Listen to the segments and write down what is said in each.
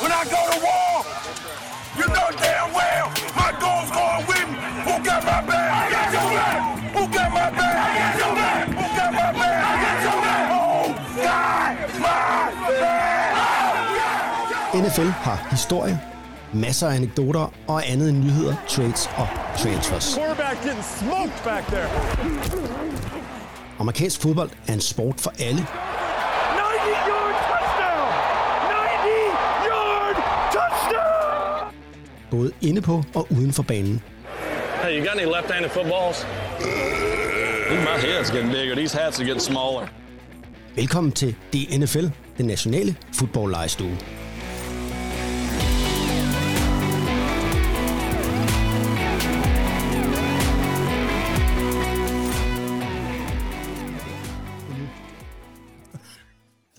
when I go to war. You know damn well my goal's going with me. Who got my back? I got your back. Who got my back? I got your back. Who got my back? I got your back. Oh, God, my back. NFL har historie, masser af anekdoter og andet end nyheder, trades og transfers. Quarterback getting smoked back there. Amerikansk fodbold er en sport for alle, 90-yard touchdown! 90-yard touchdown! Både inde på og uden for banen. Hey, you got any left-handed footballs? Ooh, my head's getting bigger. These hats are getting smaller. Velkommen til DNFL, den nationale fodboldlejestue.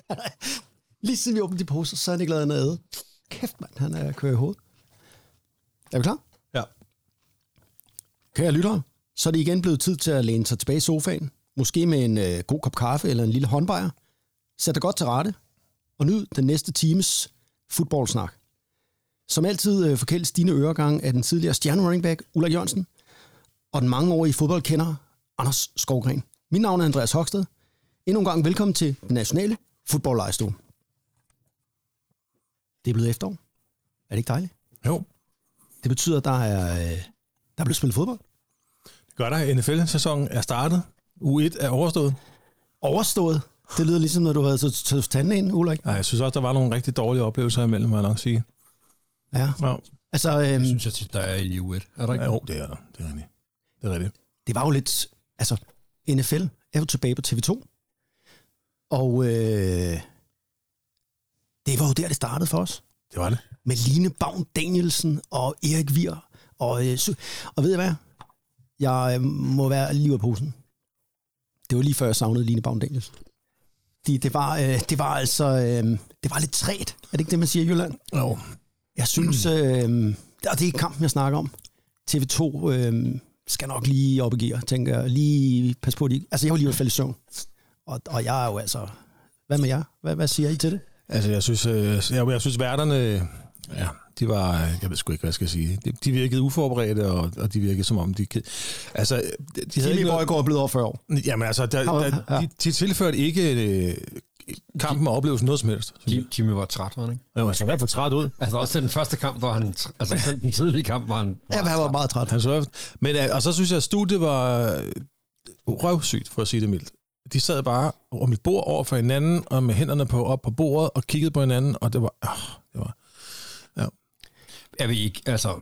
Lige siden vi åbnede de poser, så er Nikolaj nede. Kæft mand, han er kører i hovedet. Er vi klar? Ja. Kære lyttere, så er det igen blevet tid til at læne sig tilbage i sofaen. Måske med en øh, god kop kaffe eller en lille håndbejer. Sæt dig godt til rette og nyd den næste times fodboldsnak. Som altid øh, forkældes dine øregang af den tidligere stjerne running back Ulla Jørgensen og den mangeårige fodboldkender Anders Skovgren. Mit navn er Andreas Hoksted. Endnu en gang velkommen til den nationale fodboldlejestue. Det er blevet efterår. Er det ikke dejligt? Jo, Det betyder, at der er, øh, der er blevet spillet fodbold. det gør der. NFL-sæsonen er startet. U1 er overstået. Overstået. Det lyder ligesom, når du har været til, til tandlægen, Ulrik. Nej, jeg synes også, der var nogle rigtig dårlige oplevelser imellem, må jeg nok sige. Ja. Ja, Altså, øhm, synes jeg tit, der er i U1. Er der ikke? ja jo, det er der. Det er rigtigt. Det er rigtigt. det var jo lidt... Altså, NFL er jo tilbage på TV2. Og øh, det var jo der, det startede for os. Det var det. Med Line Bavn Danielsen og Erik Vier. Og, øh, og ved I hvad? Jeg øh, må være lige af posen. Det var lige før, jeg savnede Line Bavn Danielsen. De, det, var, øh, det var altså... Øh, det var lidt træt. Er det ikke det, man siger i Jylland? Jo. Jeg synes, øh, og det er kampen, jeg snakker om. TV2 øh, skal nok lige op i gear, tænker jeg. Lige pas på, de, altså jeg var lige ved at falde i søvn. Og, og jeg er jo altså... Hvad med jer? Hvad, hvad siger I til det? Altså, jeg synes, jeg, jeg synes værterne, ja, de var, jeg ved sgu ikke, hvad jeg skal sige. De, de virkede uforberedte, og, og de virkede som om, de... Altså, de, de havde noget, Bøjgaard er blevet over 40 år. Jamen altså, der, Ja, der, ja. de, de tilførte ikke øh, kampen og oplevelsen noget som helst. Jim- Jimmy var træt, var han ikke? Jo, altså, i hvert fald træt ud. Altså også til den første kamp, hvor han... Altså selv den tidlige kamp, var han... Ja, men han var meget træt. Han så, men, øh, og så synes jeg, at studiet var øh, røvsygt, for at sige det mildt. De sad bare om et bord over for hinanden, og med hænderne på op på bordet, og kiggede på hinanden, og det var... Øh, det var Jeg ved ikke, altså...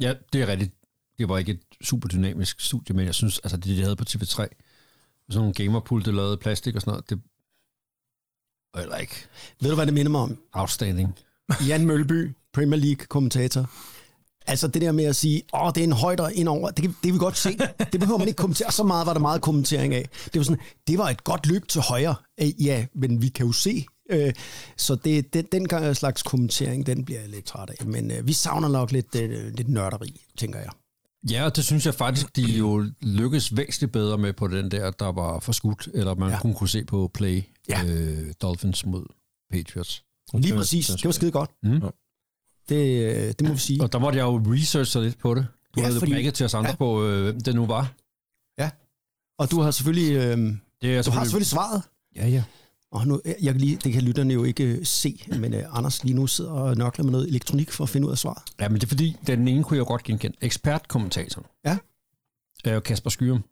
Ja, det er rigtigt. Det var ikke et super dynamisk studie, men jeg synes, altså det, de havde på TV3, sådan nogle gamerpulte, lavet af plastik og sådan noget, det eller ikke Ved du, hvad det minder mig om? outstanding. Jan Mølby, Premier League-kommentator. Altså det der med at sige, åh, det er en højde indover, det kan, det kan vi godt se. Det behøver man ikke kommentere. Så meget var der meget kommentering af. Det var sådan, det var et godt løb til højre. Ja, men vi kan jo se. Øh, Så det, den, den gang slags kommentering, den bliver jeg lidt træt af. Men øh, vi savner nok lidt, øh, lidt nørderi, tænker jeg. Ja, og det synes jeg faktisk, de jo lykkedes væsentligt bedre med på den der, der var forskudt, eller man Ja. ja. kun kunne se på Play Ja. øh, Dolphins mod Patriots. Lige præcis. Det var skide godt. Mm. Det, øh, det må vi sige. Og der måtte jeg jo researche lidt på det. Du Ja, ja, havde fordi- prikket til os andre ja. ja. på, øh, hvem det nu var. Og du har selvfølgelig, øh, Det er du har selvfølgelig svaret. Ja, ja. Og nu, jeg kan lige, det kan lytterne jo ikke øh, se, men øh, Anders lige nu sidder og nørkler med noget elektronik for at finde ud af svaret. Ja, men det er fordi, den ene kunne jeg godt genkende. Ekspertkommentatoren. Ja. Er jo Kasper Skyrum.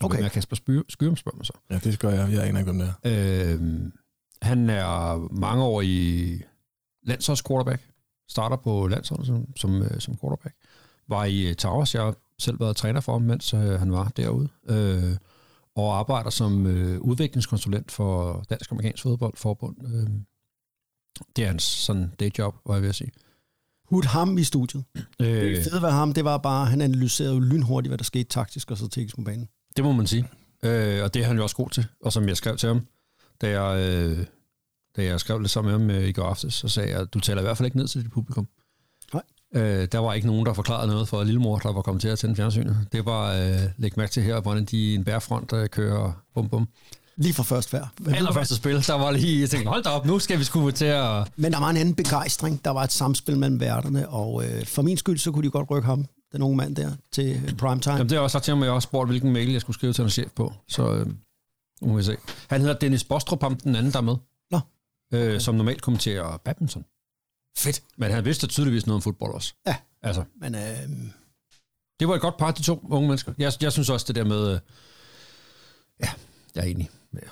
Okay. Hvem er Kasper Skyrum, spørger man så. Ja, det gør jeg. Jeg aner ikke, om det er. Øh, han er mange år i landsholds quarterback. Starter på landsholdet som, som, øh, som quarterback. Var i øh, Towers. Jeg har selv været træner for ham, mens øh, han var derude. Øh, og arbejder som øh, udviklingskonsulent for Dansk Amerikansk Fodboldforbund. Øh, det er hans sådan dayjob, var jeg ved at sige. Hud ham i studiet. Øh, Det fede ved ham, det var bare, han analyserede jo lynhurtigt, hvad der skete taktisk og strategisk på banen. Det må man sige. Øh, og det er han jo også god til. Og som jeg skrev til ham, da jeg, øh, da jeg skrev lidt sammen med ham øh, i går aftes, så sagde jeg, at du taler i hvert fald ikke ned til dit publikum. Øh, der var ikke nogen, der forklarede noget for lillemor, der var kommet til at tænde fjernsynet. Det var, øh, læg mærke til her, hvordan de i en bærfront der kører bum bum. Lige fra først færd. Men, Allerførste spil, der var lige, jeg tænkte, hold da op, nu skal vi sgu til at... men der var en anden begejstring. Der var et samspil mellem værterne, og øh, for min skyld, så kunne de godt rykke ham, den unge mand der, til primetime. Jamen, det er også sagt til at jeg også spurgt, hvilken mail jeg skulle skrive til en chef på. Så øh, nu må vi se. Han hedder Dennis Bostrup, ham den anden, der er med. Nå. Øh, som normalt kommenterer badminton. Fedt. Men han vidste tydeligvis noget om fodbold også. Ja. Altså, Men øh, det var et godt par, de to unge mennesker. Jeg, jeg synes også, det der med... Øh, ja, jeg er enig med, hvad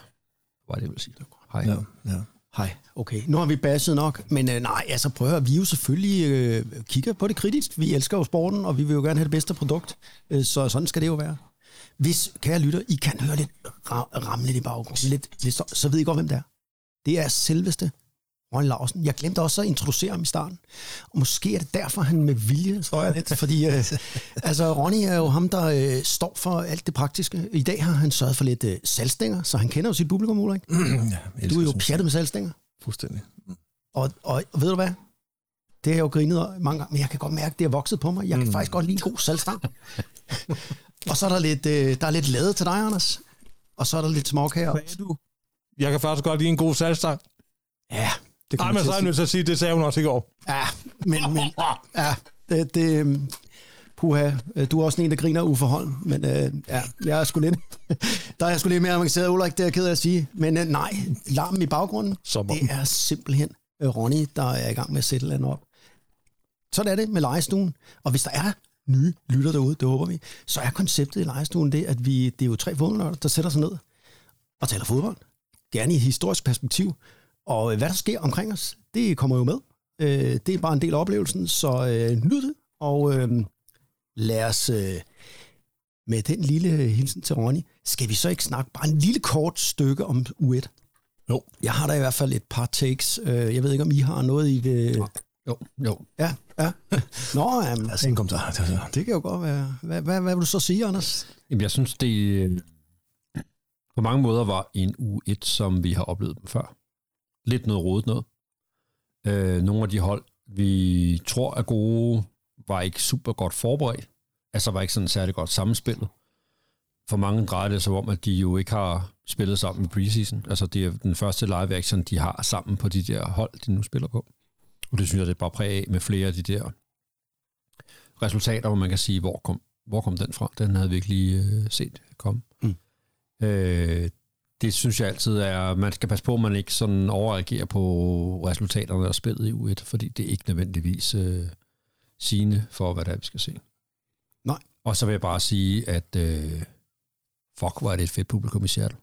var det, jeg vil sige. Hej. Ja, ja. hej, okay. Nu har vi basset nok, men øh, nej, altså prøv at høre, vi jo selvfølgelig øh, kigger på det kritisk. Vi elsker jo sporten, og vi vil jo gerne have det bedste produkt. Øh, så sådan skal det jo være. Hvis, kære lytter, I kan høre lidt ra- lidt i baggrunden, lidt, lidt så, så ved I godt, hvem det er. Det er selveste Ronny Larsen. Jeg glemte også at introducere ham i starten. Og måske er det derfor, han med vilje står jeg lidt. Fordi øh, altså, Ronny er jo ham, der øh, står for alt det praktiske. I dag har han sørget for lidt øh, salgstænger, så han kender jo sit publikum, Ulrik. ja Du er jo pjattet med salgstænger. Fuldstændig. Og, og, og ved du hvad? Det har jeg jo grinet mange gange, men jeg kan godt mærke, at det er vokset på mig. Jeg kan mm. faktisk godt lide en god salgstang. og så er der lidt, øh, der er lidt lade til dig, Anders. Og så er der lidt småkager. du? Jeg kan faktisk godt lide en god salgstang. Ja, det Nej, men så er jeg nødt til at sige, det sagde hun også i går. Ja, men, men ja, det, det øhm, puha, øh, du er også en, der griner uforholden, men øh, ja, jeg er sgu lidt, der er jeg sgu lidt mere avanceret, Ulrik, det er jeg ked af at sige, men øh, nej, larmen i baggrunden, Som om. det er simpelthen øh, Ronny, der er i gang med at sætte landet op. Sådan er det med lejestuen, og hvis der er nye lytter derude, det håber vi, så er konceptet i lejestuen det, at vi, det er jo tre fodboldnørder, der sætter sig ned og taler fodbold, gerne i et historisk perspektiv, og øh, hvad der sker omkring os, det kommer jo med. Øh, det er bare en del af oplevelsen, så øh, nyd det, og øh, lad os øh, med den lille hilsen til Ronny, skal vi så ikke snakke bare en lille kort stykke om U1? Jo. Jeg har da i hvert fald et par takes. Jeg ved ikke, om I har noget, I vil... Jo, jo. Ja, ja. Nå, jamen, Altså, en kommentar. Det kan jo godt være. Hvad, hvad, hvad vil du så sige, Anders? Jamen, jeg synes, det på mange måder var en u 1, som vi har oplevet dem før. Lidt noget rodet noget. Øh, nogle af de hold, vi tror er gode, var ikke super godt forberedt. Altså var ikke sådan særlig godt sammenspillet. For mange drejer det sig om, at de jo ikke har spillet sammen i preseason. Altså det er den første live action, de har sammen på de der hold, de nu spiller på. Og det synes jeg, det er bare præg af med flere af de der resultater, hvor man kan sige, hvor kom, hvor kom den fra? Den havde vi ikke lige øh, set komme. Mm. Øh, det synes jeg altid er, man skal passe på, at man ikke sådan overreagerer på resultaterne og spillet i U1, fordi det er ikke nødvendigvis øh, sigende for, hvad det er, vi skal se. Nej. Og så vil jeg bare sige, at øh, fuck, hvor er det et fedt publikum i Seattle.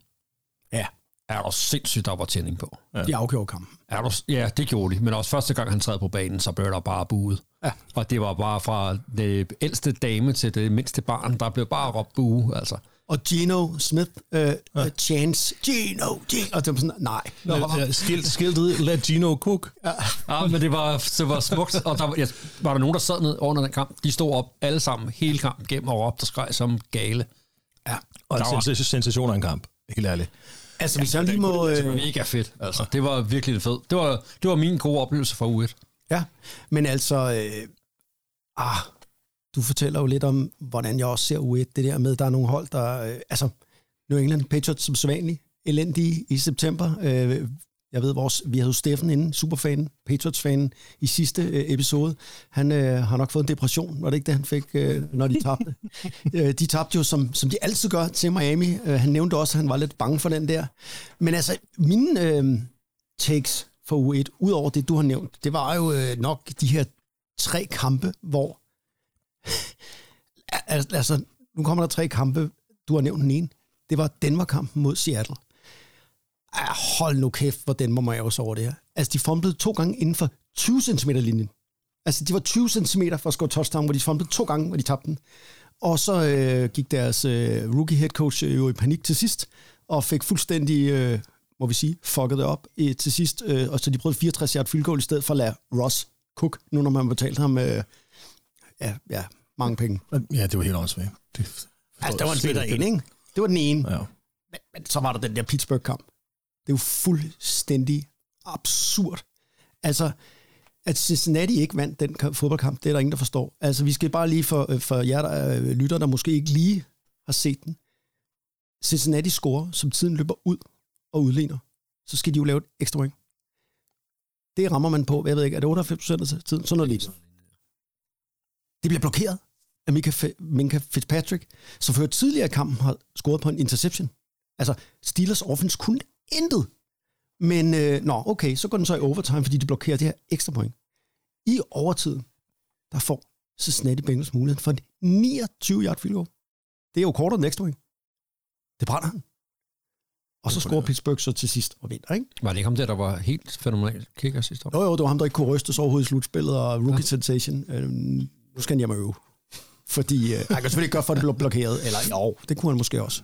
Ja. Er der sindssygt, der var tænding på. Ja. De afgjorde kampen. Er du, ja, det gjorde de, men også første gang, han træder på banen, så blev der bare buet. Ja. Og det var bare fra det ældste dame til det mindste barn, der blev bare råbt bue, altså. Og Gino Smith, øh, ja. Chance, Gino, Gino, og det var sådan, nej. Nå, Ja, Skilt, skiltet, let Gino cook. Ja, men det var, det var smukt, og der var, ja, var der nogen, der sad ned under den kamp. De stod op alle sammen, hele kampen gennem og råbte og skreg som gale. ja. Og Der var- en sens- sensation af en kamp. Helt ærligt. Altså, hvis jeg lige må... Det var Øh, mega fedt, altså. Det var virkelig fedt. Det var, det var min gode oplevelse fra U1. ja, men altså... Øh, ah, du fortæller jo lidt om, hvordan jeg også ser U1. Det der med, der er nogle hold, der... Øh, altså, New England Patriots som sædvanligt. Elendige i september. Øh, jeg ved, vores, vi havde Steffen inden, superfanen, Patriots-fanen, i sidste øh, episode. Han øh, har nok fået en depression, var det ikke det, han fik, øh, når de tabte? øh, de tabte jo, som, som de altid gør, til Miami. Øh, han nævnte også, at han var lidt bange for den der. Men altså, mine øh, takes for U1, udover det, du har nævnt, det var jo øh, nok de her tre kampe, hvor... Altså, nu kommer der tre kampe, du har nævnt den ene. Det var Denver-kampen mod Seattle. Ah, hold nu kæft, hvor Denver må jeg også over det her. Altså, de fumblede to gange inden for 20 cm linjen. Altså, de var 20 cm for at score touchdown, hvor de fumblede to gange, hvor de tabte den. Og så øh, gik deres øh, rookie head coach øh, jo i panik til sidst, og fik fuldstændig, øh, må vi sige, fucket det op i, til sidst. Øh, og så de prøvede 64 yard field goal i stedet for at lade Ross cook, nu når man betalte ham øh, ja, ja, mange penge. Ja, det var helt åndssvagt. Det, Altså, det var en bitter en, ikke? Det var den ene. Ja. Men, men så var der den der Pittsburgh-kamp. Det er jo fuldstændig absurd. Altså, at Cincinnati ikke vandt den kamp- fodboldkamp, det er der ingen, der forstår. Altså, vi skal bare lige for, øh, for jer, der øh, lytter, der måske ikke lige har set den. Cincinnati scorer, som tiden løber ud, og udligner, så skal de jo lave et ekstra point. Det rammer man på, jeg ved ikke, er det 98 procent af tiden? Sådan noget lige. Det bliver blokeret af Minka, Minka Fitzpatrick, som før tidligere i kampen har scoret på en interception. Altså, Steelers offense kunne intet. Men, øh, nå, okay, så går den så i overtime, fordi de blokerer det her ekstra point. I overtiden, der får Cincinnati Bengals muligheden for en 29 yard field goal. Det er jo kortere end ekstra point. Det brænder han. Og så scorer Pittsburgh så til sidst og vinder, ikke? Var det ikke ham der, der var helt fænomenal kicker sidste år? Jo, jo, det var ham, der ikke kunne rystes overhovedet i slutspillet, og rookie ja. sensation. Øh, nu skal han hjem og øve. Fordi, øh, han kan selvfølgelig ikke gøre for, at det blev blokeret. Eller jo, det kunne han måske også.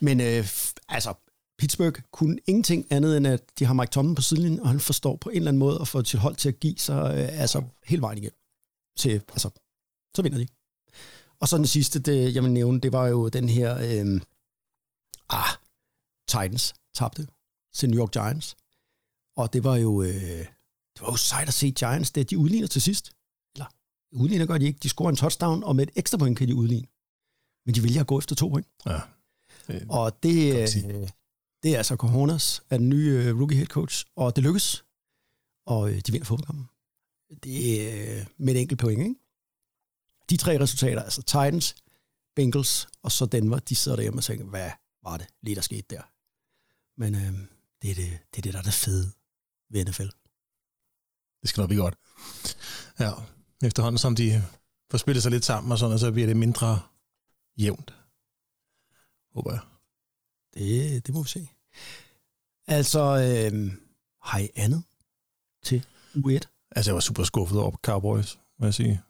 Men øh, altså, Pittsburgh kunne ingenting andet, end at de har Mike Tomlin på sidelinjen, og han forstår på en eller anden måde at få sit hold til at give sig øh, altså, hele vejen igen. Til, altså, så vinder de. Og så den sidste, det, jeg vil nævne, det var jo den her... Øh, ah, Titans tabte til New York Giants. Og det var jo, øh, det var jo sejt at se Giants, det de udligner til sidst. Udligner gør de ikke. De scorer en touchdown, og med et ekstra point kan de udligne. Men de vælger at gå efter to point. Ja. Og det, Godt øh, det er altså Cojones af den nye øh, rookie head coach, og det lykkes. Og øh, de vinder fodboldkampen. Det er øh, med et enkelt point, ikke? De tre resultater, altså Titans, Bengals og så Denver, de sidder derhjemme og tænker, hvad var det lige, der skete der? Men øh, det, er det, det er det, der er det fede ved NFL. Det skal nok blive godt. Ja, efterhånden som de får spillet sig lidt sammen og sådan, og så bliver det mindre jævnt. Håber jeg. Det, det må vi se. Altså, øh, har I andet til U1? Altså, jeg var super skuffet over Cowboys, må jeg sige.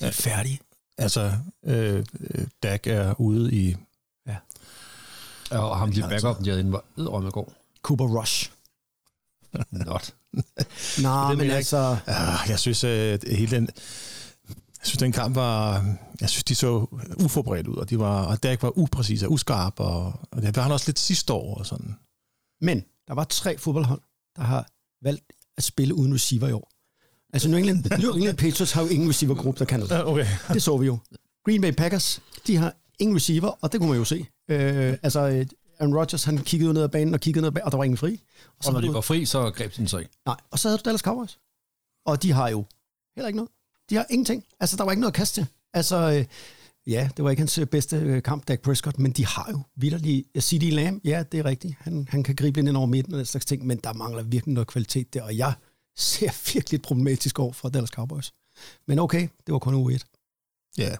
De er færdige. Altså, øh, øh, Dak er ude i... Og ham, de Altså. backup, de havde inde, var edderrømme går. Cooper Rush. Not. Nej, Det men jeg altså... Ah, jeg synes, at hele den... Jeg synes, den kamp var... Jeg synes, de så uforberedt ud, og, de var, og Dak var upræcis og uskarp, og, og det var han også lidt sidste år og sådan. Men der var tre fodboldhold, der har valgt at spille uden receiver i år. Altså New England, New England Patriots har jo ingen receivergruppe, der kan noget. Okay. Det så vi jo. Green Bay Packers, de har ingen receiver, og det kunne man jo se. Øh, altså, øh, Aaron Rodgers, han kiggede ned ad banen og kiggede ned ad banen, og der var ingen fri. Og Og når de var fri, så greb de den sig. Nej, og så havde du Dallas Cowboys. Og de har jo heller ikke noget. De har ingenting. Altså, der var ikke noget at kaste til. Altså, øh, ja, det var ikke hans øh, bedste øh, kamp, Dak Prescott, men de har jo vidderlig... C.D. Lamb, ja, det er rigtigt. Han, han kan gribe ind over midten og den slags ting, men der mangler virkelig noget kvalitet der, og jeg ser virkelig problematisk over for Dallas Cowboys. Men okay, det var kun uge 1. Ja,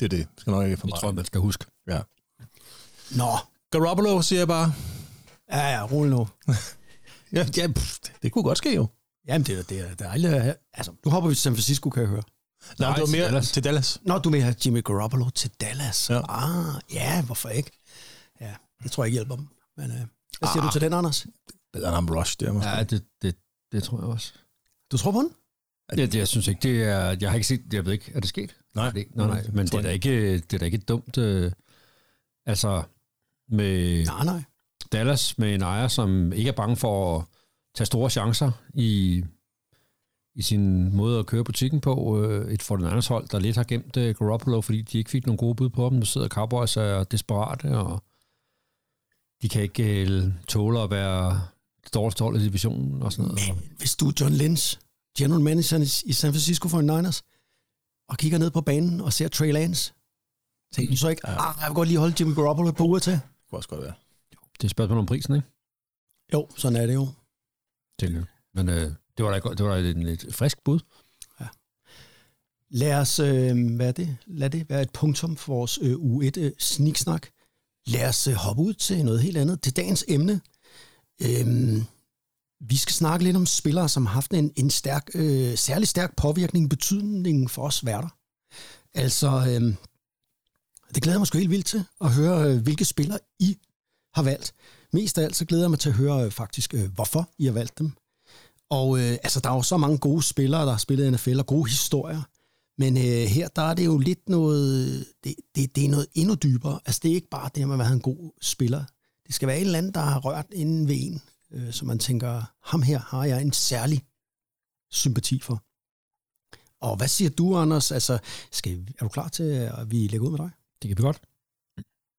det er det. Det skal nok ikke for meget. tror jeg, man skal huske. Ja. Nå, Garoppolo, siger jeg bare. ja, ja, rolig nu. Ja, ja pff, det kunne godt ske jo. Jamen, det er, det er dejligt at have. Altså, nu hopper vi til San Francisco, kan jeg høre. Nej, Nej, det var til mere Dallas. til Dallas. Nå, du have Jimmy Garoppolo til Dallas. Ja. Ah, ja, hvorfor ikke? Ja, det tror jeg ikke hjælper dem. Men øh, hvad siger ah. du til den, Anders? Bedre end Rush, det er måske. Ja, det, det, det tror jeg også. Du tror på den? Ja, det, jeg synes ikke, det er... Jeg har ikke set... Jeg ved ikke, er det sket? Nej. Er det, nej, nej, men det er, da ikke, det er da ikke dumt... Øh, altså, med Nej, nej. Dallas med en ejer, som ikke er bange for at tage store chancer i, i sin måde at køre butikken på. Øh, Et 49ers hold, der lidt har gemt øh, Garoppolo, fordi de ikke fik nogen gode bud på dem. Nu sidder Cowboys og er desperate, og de kan ikke øh, tåle at være det dårligste hold i divisionen og sådan noget. Men hvis du er John Lynch, general manager i San Francisco 49ers, og kigger ned på banen og ser Trey Lance, tænker du så ikke, ah, jeg vil godt lige holde Jimmy Garoppolo par uger til? Det kunne også godt være. Det er et spørgsmål om prisen, ikke? Jo, sådan er det jo. Til. Men øh, det var da, godt- det var da en lidt frisk bud. Lad os, øh, hvad er det? Lad det være et punktum for vores øh, uge 1 øh, sniksnak. Lad os øh, hoppe ud til noget helt andet, til dagens emne. Øhm, vi skal snakke lidt om spillere, som har haft en, en stærk, øh, særlig stærk påvirkning, betydning for os værter. Altså, øh, det glæder jeg mig sgu helt vildt til at høre, øh, hvilke spillere I har valgt. Mest af alt så glæder jeg mig til at høre øh, faktisk, øh, hvorfor I har valgt dem. Og øh, altså, der er jo så mange gode spillere, der har spillet i NFL, og gode historier. Men øh, her, der er det jo lidt noget, det, det, det er noget endnu dybere. Altså, det er ikke bare det med at være en god spiller. Det skal være en eller anden, der har rørt inden ved en, øh, så man tænker, ham her har jeg en særlig sympati for. Og hvad siger du, Anders? Altså, skal, er du klar til, at vi lægger ud med dig? Det kan vi godt.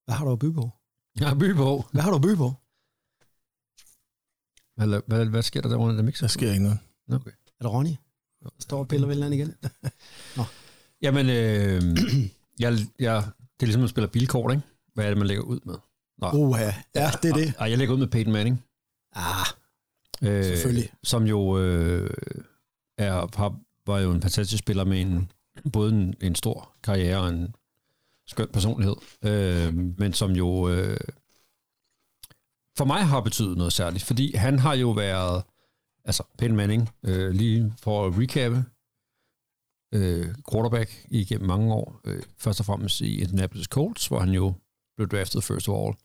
Hvad har du at byde på? Jeg har by på. Hvad har du at byde på? Hvad, hvad, hvad sker der der under det mixer? Der sker ikke noget. Okay. Er det Ronny? Der står og piller vel igen. Jamen, øh, jeg, jeg, det er ligesom at spille bilkort, ikke? Hvad er det, man lægger ud med? Nå. Uha. Ja, det er det. Ej, jeg lægger ud med Peyton Manning. Ah, Øh, Selvfølgelig. Som jo øh, er, har, var jo en fantastisk spiller med en, både en, en stor karriere og en skøn personlighed. Øh, men som jo øh, for mig har betydet noget særligt, fordi han har jo været, altså Peyton Manning, øh, lige for at recappe, øh, quarterback igennem mange år. Øh, først og fremmest i Indianapolis Colts, hvor han jo blev draftet first of all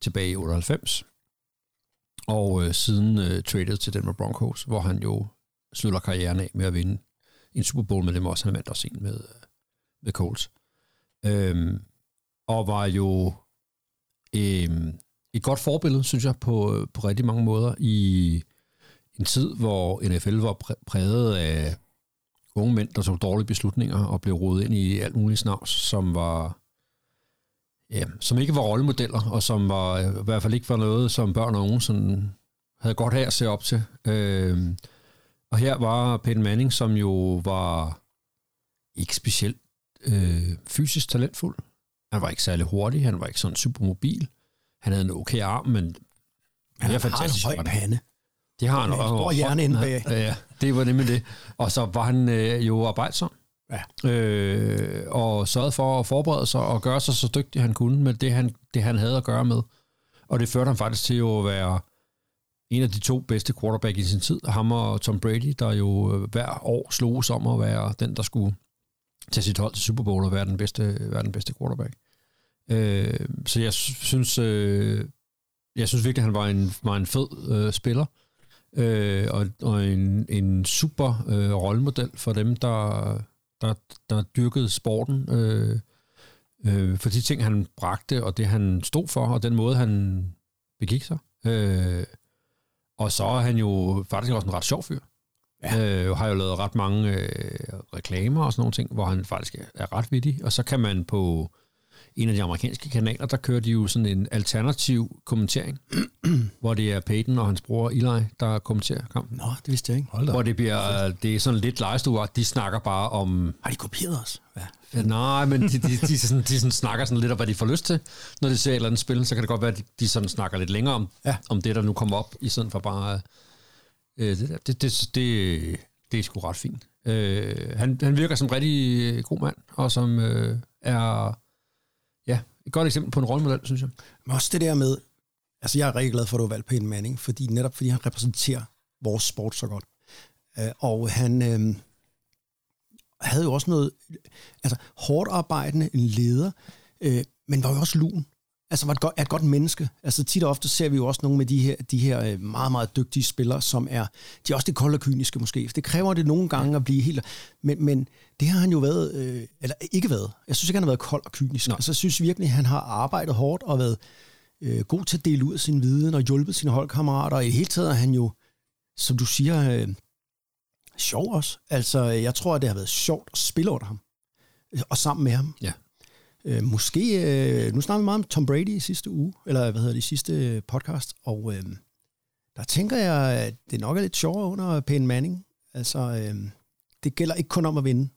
tilbage i 98 og øh, siden øh, traded til Denver Broncos, hvor han jo slutter karrieren af med at vinde en Super Bowl med dem også. Han vandt også en med, øh, med Colts. Øhm, og var jo øhm, et godt forbillede, synes jeg, på, på rigtig mange måder i en tid, hvor NFL var præ- præget af unge mænd, der tog dårlige beslutninger og blev rodet ind i alt muligt snavs, som var ja, som ikke var rollemodeller, og som var, i hvert fald ikke var noget, som børn og unge sådan, havde godt af at se op til. Øh, og her var Peyton Manning, som jo var ikke specielt øh, fysisk talentfuld. Han var ikke særlig hurtig, han var ikke sådan super mobil. Han havde en okay arm, men han mere har en fantastisk høj pande. Det har han en og- stor hjerne inde bag. Ja, ja, det var nemlig det. Og så var han øh, jo arbejdsom. Ja. Øh, og sørgede for at forberede sig og gøre sig så dygtig han kunne med det han, det, han havde at gøre med. Og det førte ham faktisk til at være en af de to bedste quarterback i sin tid. Ham og Tom Brady, der jo øh, hver år sloges om at være den, der skulle til sit hold til Super Bowl og være den bedste, være den bedste quarterback. Øh, så jeg synes, øh, jeg synes virkelig, han var en, var en fed øh, spiller øh, og, og en, en super øh, rollemodel for dem, der, der, der dyrkede sporten. Øh, øh, for de ting, han bragte, og det, han stod for, og den måde, han begik sig. Øh, og så er han jo faktisk også en ret sjov fyr. Ja. Øh, har jo lavet ret mange øh, reklamer og sådan nogle ting, hvor han faktisk er, ret vittig. Og så kan man på en af de amerikanske kanaler, der kører de jo sådan en alternativ kommentering, hvor det er Peyton og hans bror Eli, der kommenterer kampen. Nå, det vidste jeg ikke. Hold da. Hvor det bliver, det er sådan lidt legestue, de snakker bare om, Har de kopieret os? Ja. Ja, nej, men de, de, de, sådan, de sådan snakker sådan lidt om, hvad de får lyst til, når de ser et eller andet spil. Så kan det godt være, at de, de sådan snakker lidt længere om, Ja. ja. om det, der nu kommer op, i stedet for bare... Øh, det, det, det, det, det er sgu ret fint. Øh, han, han virker som en rigtig øh, god mand, og som øh, er ja, et godt eksempel på en rollemodel, synes jeg. Men også det der med, altså jeg er rigtig glad for, at du har valgt Peyton Manning, fordi netop fordi han repræsenterer vores sport så godt. Øh, og han øh, havde jo også noget, altså hårdt arbejdende, en leder, øh, men var jo også lun. Altså var et godt, er et godt menneske. Altså tit og ofte ser vi jo også nogle med de her, de her øh, meget, meget dygtige spillere, som er, de er også det kolde og kyniske måske. Det kræver det nogle gange at blive helt, men, men det har han jo været, øh, eller ikke været. Jeg synes ikke, han har været kold og kynisk. Altså jeg synes virkelig, at han har arbejdet hårdt og været øh, god til at dele ud af sin viden og hjulpet sine holdkammerater. Og i det hele taget er han jo, som du siger, øh, sjov også. Altså, jeg tror, at det har været sjovt at spille under ham. Og sammen med ham. Ja. Øh, måske, øh, nu snakker vi meget om Tom Brady i sidste uge, eller hvad hedder det, i sidste øh, podcast, og øh, der tænker jeg, at det nok er lidt sjovere under Peyton Manning. Altså, øh, det gælder ikke kun om at vinde.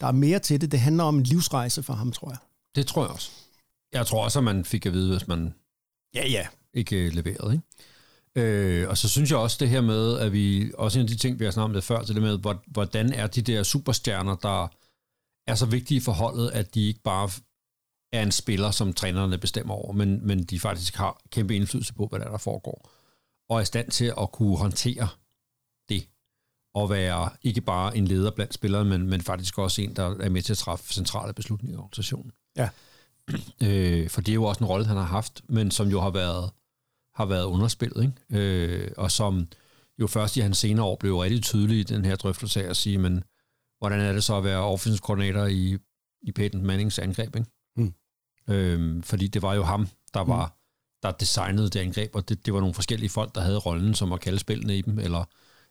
Der er mere til det. Det handler om en livsrejse for ham, tror jeg. Det tror jeg også. Jeg tror også, at man fik at vide, hvis man Ja, ja. ikke øh, leveret. Ikke? Øh, og så synes jeg også det her med, at vi, også en af de ting, vi har snakket om det før, til det med, hvor- hvordan er de der superstjerner, der er så vigtige for holdet, at de ikke bare er en spiller, som trænerne bestemmer over, men, men de faktisk har kæmpe indflydelse på, hvad der, er, der foregår, og er i stand til at kunne håndtere det, og være ikke bare en leder blandt spillere, men, men faktisk også en, der er med til at træffe centrale beslutninger i organisationen. Ja. Øh, for det er jo også en rolle, han har haft, men som jo har været, har været underspillet, ikke? Øh, og som jo først i hans senere år blev rigtig tydelig i den her drøftelse af at sige, men hvordan er det så at være offensive koordinator i, i Peyton Mannings angreb, ikke? Mm. Øh, fordi det var jo ham, der var der designede det angreb, og det, det var nogle forskellige folk, der havde rollen, som at kalde spillene i dem, eller,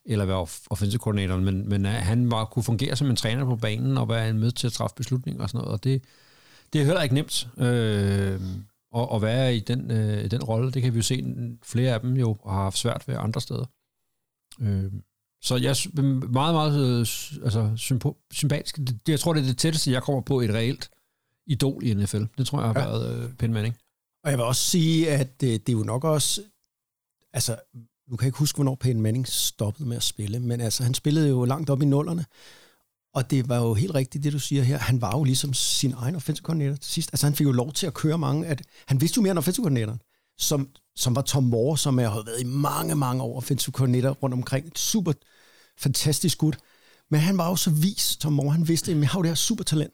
eller være off- offensive men, men øh, han var, kunne fungere som en træner på banen, og være med til at træffe beslutninger og sådan noget, og det, det er heller ikke nemt. Øh, og, og være i den, øh, den rolle. Det kan vi jo se, flere af dem jo har haft svært ved andre steder. Øh, så jeg er meget, meget øh, altså, sympatisk. Jeg tror, det er det tætteste, jeg kommer på et reelt idol i NFL. Det tror jeg har ja. været øh, Peyton Manning. Og jeg vil også sige, at det, det er jo nok også... Altså, nu kan jeg ikke huske, hvornår Peyton Manning stoppede med at spille, men altså, han spillede jo langt op i nullerne, og det var jo helt rigtigt, det du siger her. Han var jo ligesom sin egen offensive coordinator til sidst. Altså, han fik jo lov til at køre mange. At, han vidste jo mere end offensive coordinator, som, som var Tom Moore, som jeg har været i mange, mange år offensive coordinator rundt omkring. Et super fantastisk gut. Men han var jo så vis, Tom Moore. Han vidste, at jeg har jo det her super talent.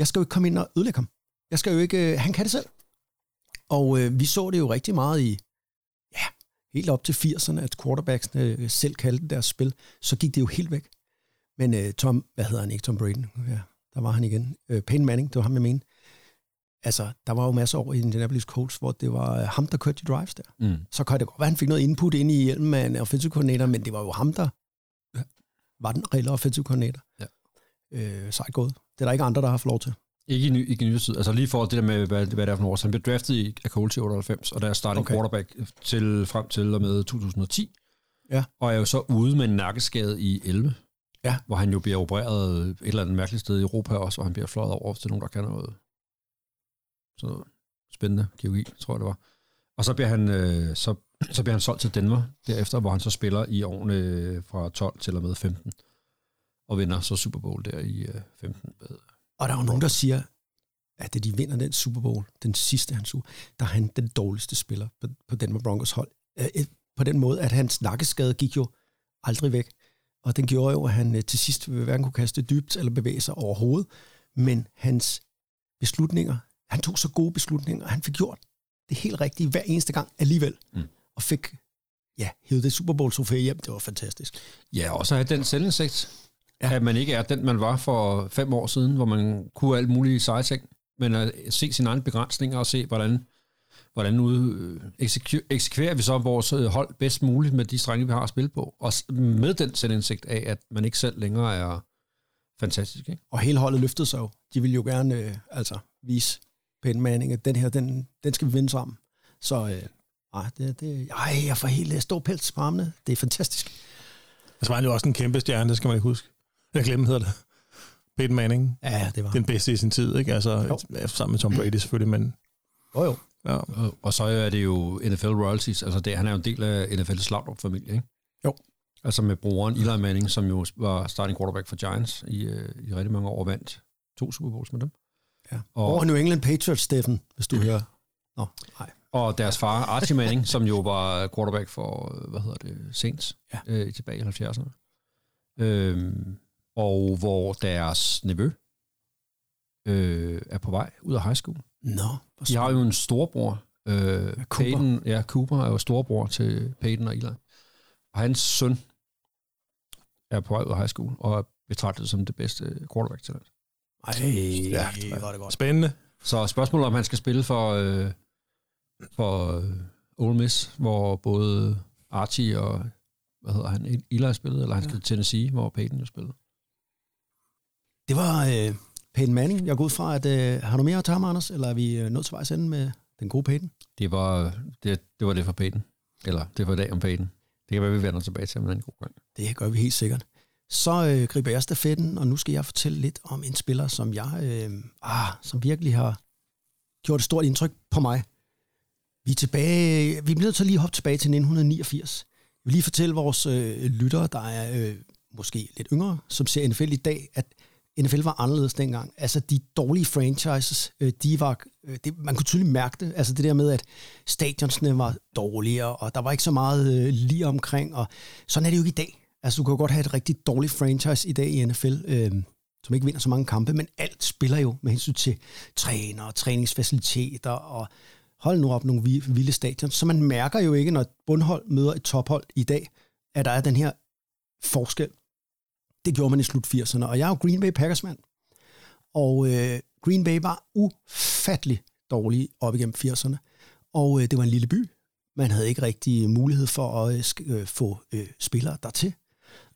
Jeg skal jo ikke komme ind og ødelægge ham. Jeg skal jo ikke... Øh, han kan det selv. Og øh, vi så det jo rigtig meget i, ja, helt op til 80'erne, at quarterbacksene øh, selv kaldte deres spil. Så gik det jo helt væk. Men øh, Tom, hvad hedder han ikke, Tom Brady? Ja, der var han igen. Øh, Payne Manning, det var ham, jeg mente. Altså, der var jo masser over i Indianapolis Colts, hvor det var øh, ham, der kørte de drives der. Mm. Så kan det godt være, han fik noget input ind i hjelmen af en offensive coordinator, men det var jo ham, der var den reelle offensive coordinator. Ja. Øh, sejt gået. Det er der ikke andre, der har fået lov til. Ikke i, ny, ikke i nyere tid. Altså lige for det der med, hvad, hvad det er for nogle år. Så han blev draftet i Colts i 98, og der er starting okay. quarterback til, frem til og med 2010. Ja. Og er jo så ude med en nakkeskade i 11. Ja. Hvor han jo bliver opereret et eller andet mærkeligt sted i Europa også, og han bliver fløjet over til nogen, der kan noget. Så spændende kirurgi, tror jeg det var. Og så bliver han, øh, så, så bliver han solgt til Denver derefter, hvor han så spiller i årene øh, fra 12 til og med 15. Og vinder så Super Bowl der i øh, 15. Og der er jo nogen, der siger, at da de vinder den Super Bowl, den sidste han så, der er han den dårligste spiller på, på Denver Broncos hold. Øh, på den måde, at hans nakkeskade gik jo aldrig væk. Og den gjorde jo, at han øh, til sidst hverken kunne kaste dybt eller bevæge sig overhovedet. Men hans beslutninger, han tog så gode beslutninger, og han fik gjort det helt rigtige hver eneste gang alligevel. Mm. Og fik ja, hævet det Super Bowl trofæ hjem. Det var fantastisk. Ja, og så er den selvindsigt, ja. at man ikke er den, man var for fem år siden, hvor man kunne alt mulige seje ting, men at se sine egne begrænsninger og se, hvordan hvordan ud, øh, eksekverer vi så vores øh, hold bedst muligt med de strenge, vi har at spille på. Og med den selvindsigt af, at man ikke selv længere er fantastisk. Ikke? Og hele holdet løftede sig jo. De ville jo gerne øh, altså, vise Peyton Manning, at den her, den, den skal vi vinde sammen. Så øh, ej, det, det, ej, jeg får helt øh, stor pels på armene. Det er fantastisk. Altså var han jo også en kæmpe stjerne, det skal man ikke huske. Jeg glemte, hedder det. Peyton Manning. Ja, det var Den bedste i sin tid, ikke? Altså, jo. sammen med Tom Brady selvfølgelig, men... Jo, jo. Ja. Og, og så er det jo NFL royalties, altså det, han er jo en del af NFL's Laudrup-familie, ikke? Jo. Altså med broren Eli Manning, som jo var starting quarterback for Giants i, uh, i rigtig mange år, vandt to Super Bowls med dem. Ja. Og, og New England Patriots, Steffen, hvis du hører. Nå, nej. Og deres far, Archie Manning, som jo var quarterback for, hvad hedder det, Saints, ja. øh, tilbage i 70'erne. Øhm, og hvor deres nevø øh, er på vej ud af high school. Nå, De har jo en storbror. Øh, Cooper. Peyton, ja, Cooper er jo storbror til Peyton og Eli. Og hans søn er på vej ud af high school, og er betragtet som det bedste quarterback til det. Ej, ja, det var det godt. Spændende. Så spørgsmålet om han skal spille for, øh, for øh, Ole Miss, hvor både Archie og hvad hedder han, Eli spillede, eller han skal ja. til Tennessee, hvor Peyton jo spillede. Det var øh, Peyton Manning. Jeg går ud fra, at øh, har du mere at tage Anders, eller er vi øh, nødt til vejs ende med den gode Peyton? Det var det, det, var det for Peyton. Eller det var det om Peyton. Det kan være, vi vender tilbage til med en god gang. Det gør vi helt sikkert. Så øh, griber jeg stafetten, og nu skal jeg fortælle lidt om en spiller, som jeg øh, ah, som virkelig har gjort et stort indtryk på mig. Vi er tilbage, vi er nødt til at lige hoppe tilbage til 1989. Jeg vil lige fortælle vores øh, lyttere, der er øh, måske lidt yngre, som ser NFL i dag, at NFL var anderledes dengang. Altså de dårlige franchises, øh, de var, øh, det, man kunne tydeligt mærke det. Altså det der med, at stadionsne var dårligere, og der var ikke så meget øh, lige omkring, og sådan er det jo ikke i dag. Altså du kan jo godt have et rigtig dårligt franchise i dag i NFL, øh, som ikke vinder så mange kampe, men alt spiller jo med hensyn til træner og træningsfaciliteter, og hold nu op nogle vilde stadion. Så man mærker jo ikke, når et bundhold møder et tophold i dag, at der er den her forskel det gjorde man i slut 80'erne, og jeg er jo Green Bay Packers-mand. Og øh, Green Bay var ufattelig dårlig op igennem 80'erne. Og øh, det var en lille by. Man havde ikke rigtig mulighed for at øh, øh, få øh, spillere dertil.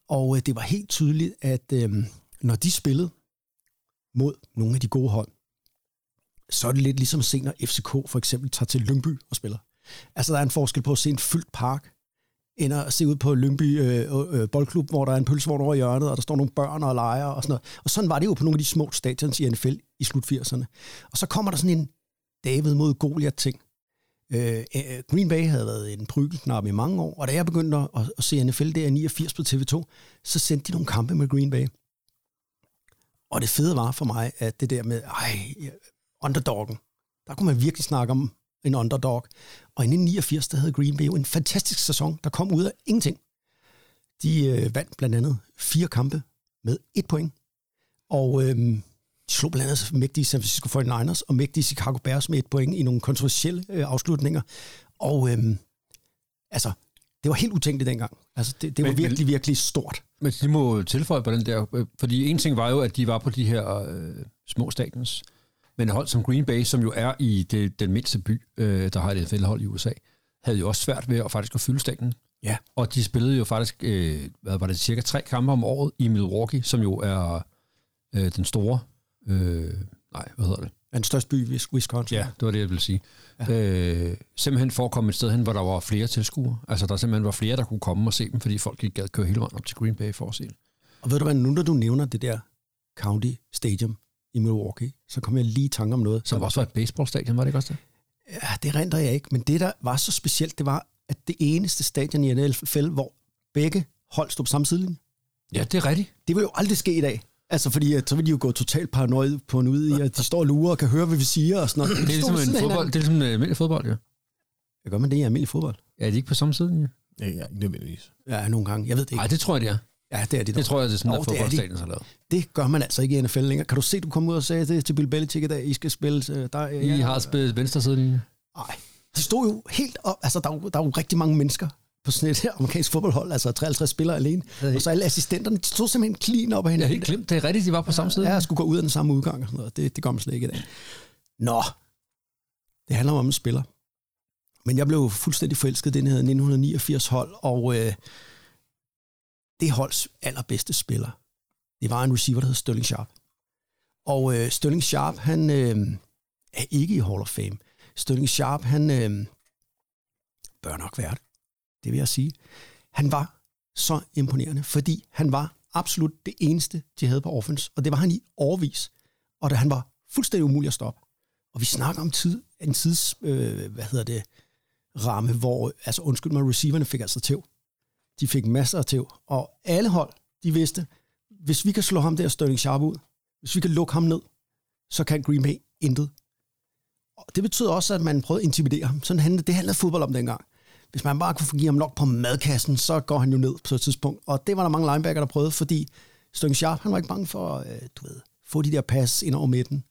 Og øh, det var helt tydeligt, at øh, når de spillede mod nogle af de gode hold, så er det lidt ligesom at se, når FCK for eksempel tager til Lyngby og spiller. Altså, der er en forskel på at se en fyldt park, ender at se ud på Lyngby øh, øh, øh, Boldklub, hvor der er en pølsevogn over i hjørnet, og der står nogle børn og leger og sådan noget. Og sådan var det jo på nogle af de små stadions i NFL i slut 80'erne. Og så kommer der sådan en David mod Goliath-ting. Øh, øh, øh, Green Bay havde været en prygelknap i mange år, og da jeg begyndte at, at se NFL der i 89 på TV2, så sendte de nogle kampe med Green Bay. Og det fede var for mig, at det der med, ej, underdoggen, der kunne man virkelig snakke om en underdog. Og i 1989, der havde Green Bay jo en fantastisk sæson, der kom ud af ingenting. De øh, vandt blandt andet fire kampe med et point. Og øh, de slog blandt andet mægtige San Francisco 49ers og mægtige Chicago Bears med et point i nogle kontroversielle øh, afslutninger. Og øh, altså, det var helt utænkeligt dengang. Altså, det, det var Men- virkelig, virkelig stort. Men de må tilføje på den der, øh, fordi en ting var jo, at de var på de her øh, små stadions, men hold som Green Bay, som jo er i det, den mindste by, øh, der har et NFL-hold i USA, havde jo også svært ved at faktisk at fylde stadion. Ja. Og de spillede jo faktisk, øh, hvad var det, cirka tre kampe om året i Milwaukee, som jo er øh, den store, øh, nej, hvad hedder det? Den største by i Wisconsin. Ja, det var det, jeg ville sige. Ja. Øh, simpelthen for at komme et sted hen, hvor der var flere tilskuere. Altså, der simpelthen var flere, der kunne komme og se dem, fordi folk ikke gad køre hele vejen op til Green Bay for at se det. Og ved du hvad, nu når du nævner det der County Stadium i Milwaukee, så kommer jeg lige i tanke om noget. Som også var et baseballstadion, var det ikke også det? Ja, det renter jeg ikke, men det, der var så specielt, det var, at det eneste stadion i NFL, hvor begge hold stod på samme sidelinje, Ja, det er rigtigt. det vil jo aldrig ske i dag. Altså, fordi at, så vil de jo gå totalt paranoid på en ud i, at de står og lurer og kan høre, hvad vi siger og sådan noget. Det er ligesom en fodbold. Det er ligesom en almindelig fodbold, ja. Jeg gør man det i almindelig fodbold? Ja, er de ikke på samme side? Ja. Ja, ja, ikke nødvendigvis. Ja, nogle gange. Jeg ved det ikke. Nej, det tror jeg, det er. Ja, det er det. Det tror jeg, det er sådan, Jo, at de. fodboldstadion har lavet. Det gør man altså ikke i NFL længere. Kan du se, du kom ud og sagde det til Bill Belichick i dag, I skal spille... øh, Der, I har spillet venstre sidelinje. Nej, de stod jo helt op. Altså, der er jo, der er jo rigtig mange mennesker på sådan et amerikansk fodboldhold, altså 53 spillere alene. Og så alle assistenterne, de stod simpelthen clean op af Jeg hinanden. har helt glemt, det er rigtigt, de var på samme side. Ja, jeg skulle gå ud af den samme udgang og sådan noget. Det, det gør man slet ikke i dag. Nå, det handler om en spiller. Men jeg blev fuldstændig forelsket den her 1989 hold, og øh, det holds allerbedste spiller, det var en receiver, der hed Sterling Sharp. Og øh, Sterling Sharp, han øh, er ikke i Hall of Fame. Sterling Sharp, han øh, bør nok være det. Det vil jeg sige. Han var så imponerende, fordi han var absolut det eneste, de havde på offense, og det var han i overvis. Og da han var fuldstændig umulig at stoppe. Og vi snakker om tid, en tids, øh, hvad hedder det, ramme, hvor, altså undskyld mig, receiverne fik altså tæv. De fik masser af tæv, og alle hold, de vidste, hvis vi kan slå ham der Sterling Sharp ud, hvis vi kan lukke ham ned, så kan Green Bay intet. Og det betød også, at man prøvede at intimidere ham. Sådan handlede, det handlede fodbold om dengang. Hvis man bare kunne give ham nok på madkassen, så går han jo ned på et tidspunkt. Og det var der mange linebacker, der prøvede, fordi Sterling Sharp, han var ikke bange for, øh, du ved, få de der pas ind over midten.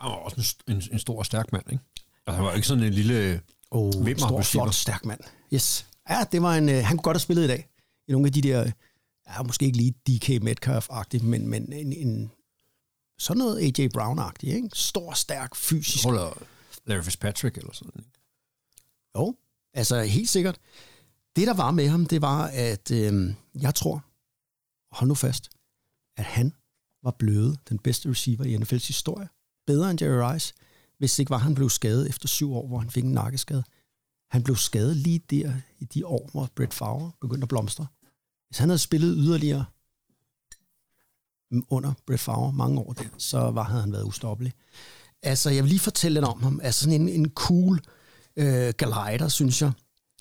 Han var også en, en, en stor og stærk mand, ikke? Altså, han var ikke sådan en lille... Oh, Vimmer stor, flot, stærk mand. Yes. Ja, det var en, øh, han kunne godt have spillet i dag. Nogle af de der, ja, måske ikke lige DK Metcalf-agtigt, men, men en, en, sådan noget AJ Brown-agtigt, ikke? Stor, stærk, fysisk. Holder Larry Fitzpatrick eller sådan noget. Jo, altså helt sikkert. Det, der var med ham, det var, at øh, jeg tror, hold nu fast, at han var blevet den bedste receiver i NFL's historie. Bedre end Jerry Rice, hvis ikke var, han blev skadet efter syv år, hvor han fik en nakkeskade. Han blev skadet lige der i de år, hvor Brett Favre begyndte at blomstre. Hvis han havde spillet yderligere under Brett Favre mange år der, så var, havde han været ustoppelig. Altså, jeg vil lige fortælle lidt om ham. Altså sådan en, en cool øh, glider, synes jeg.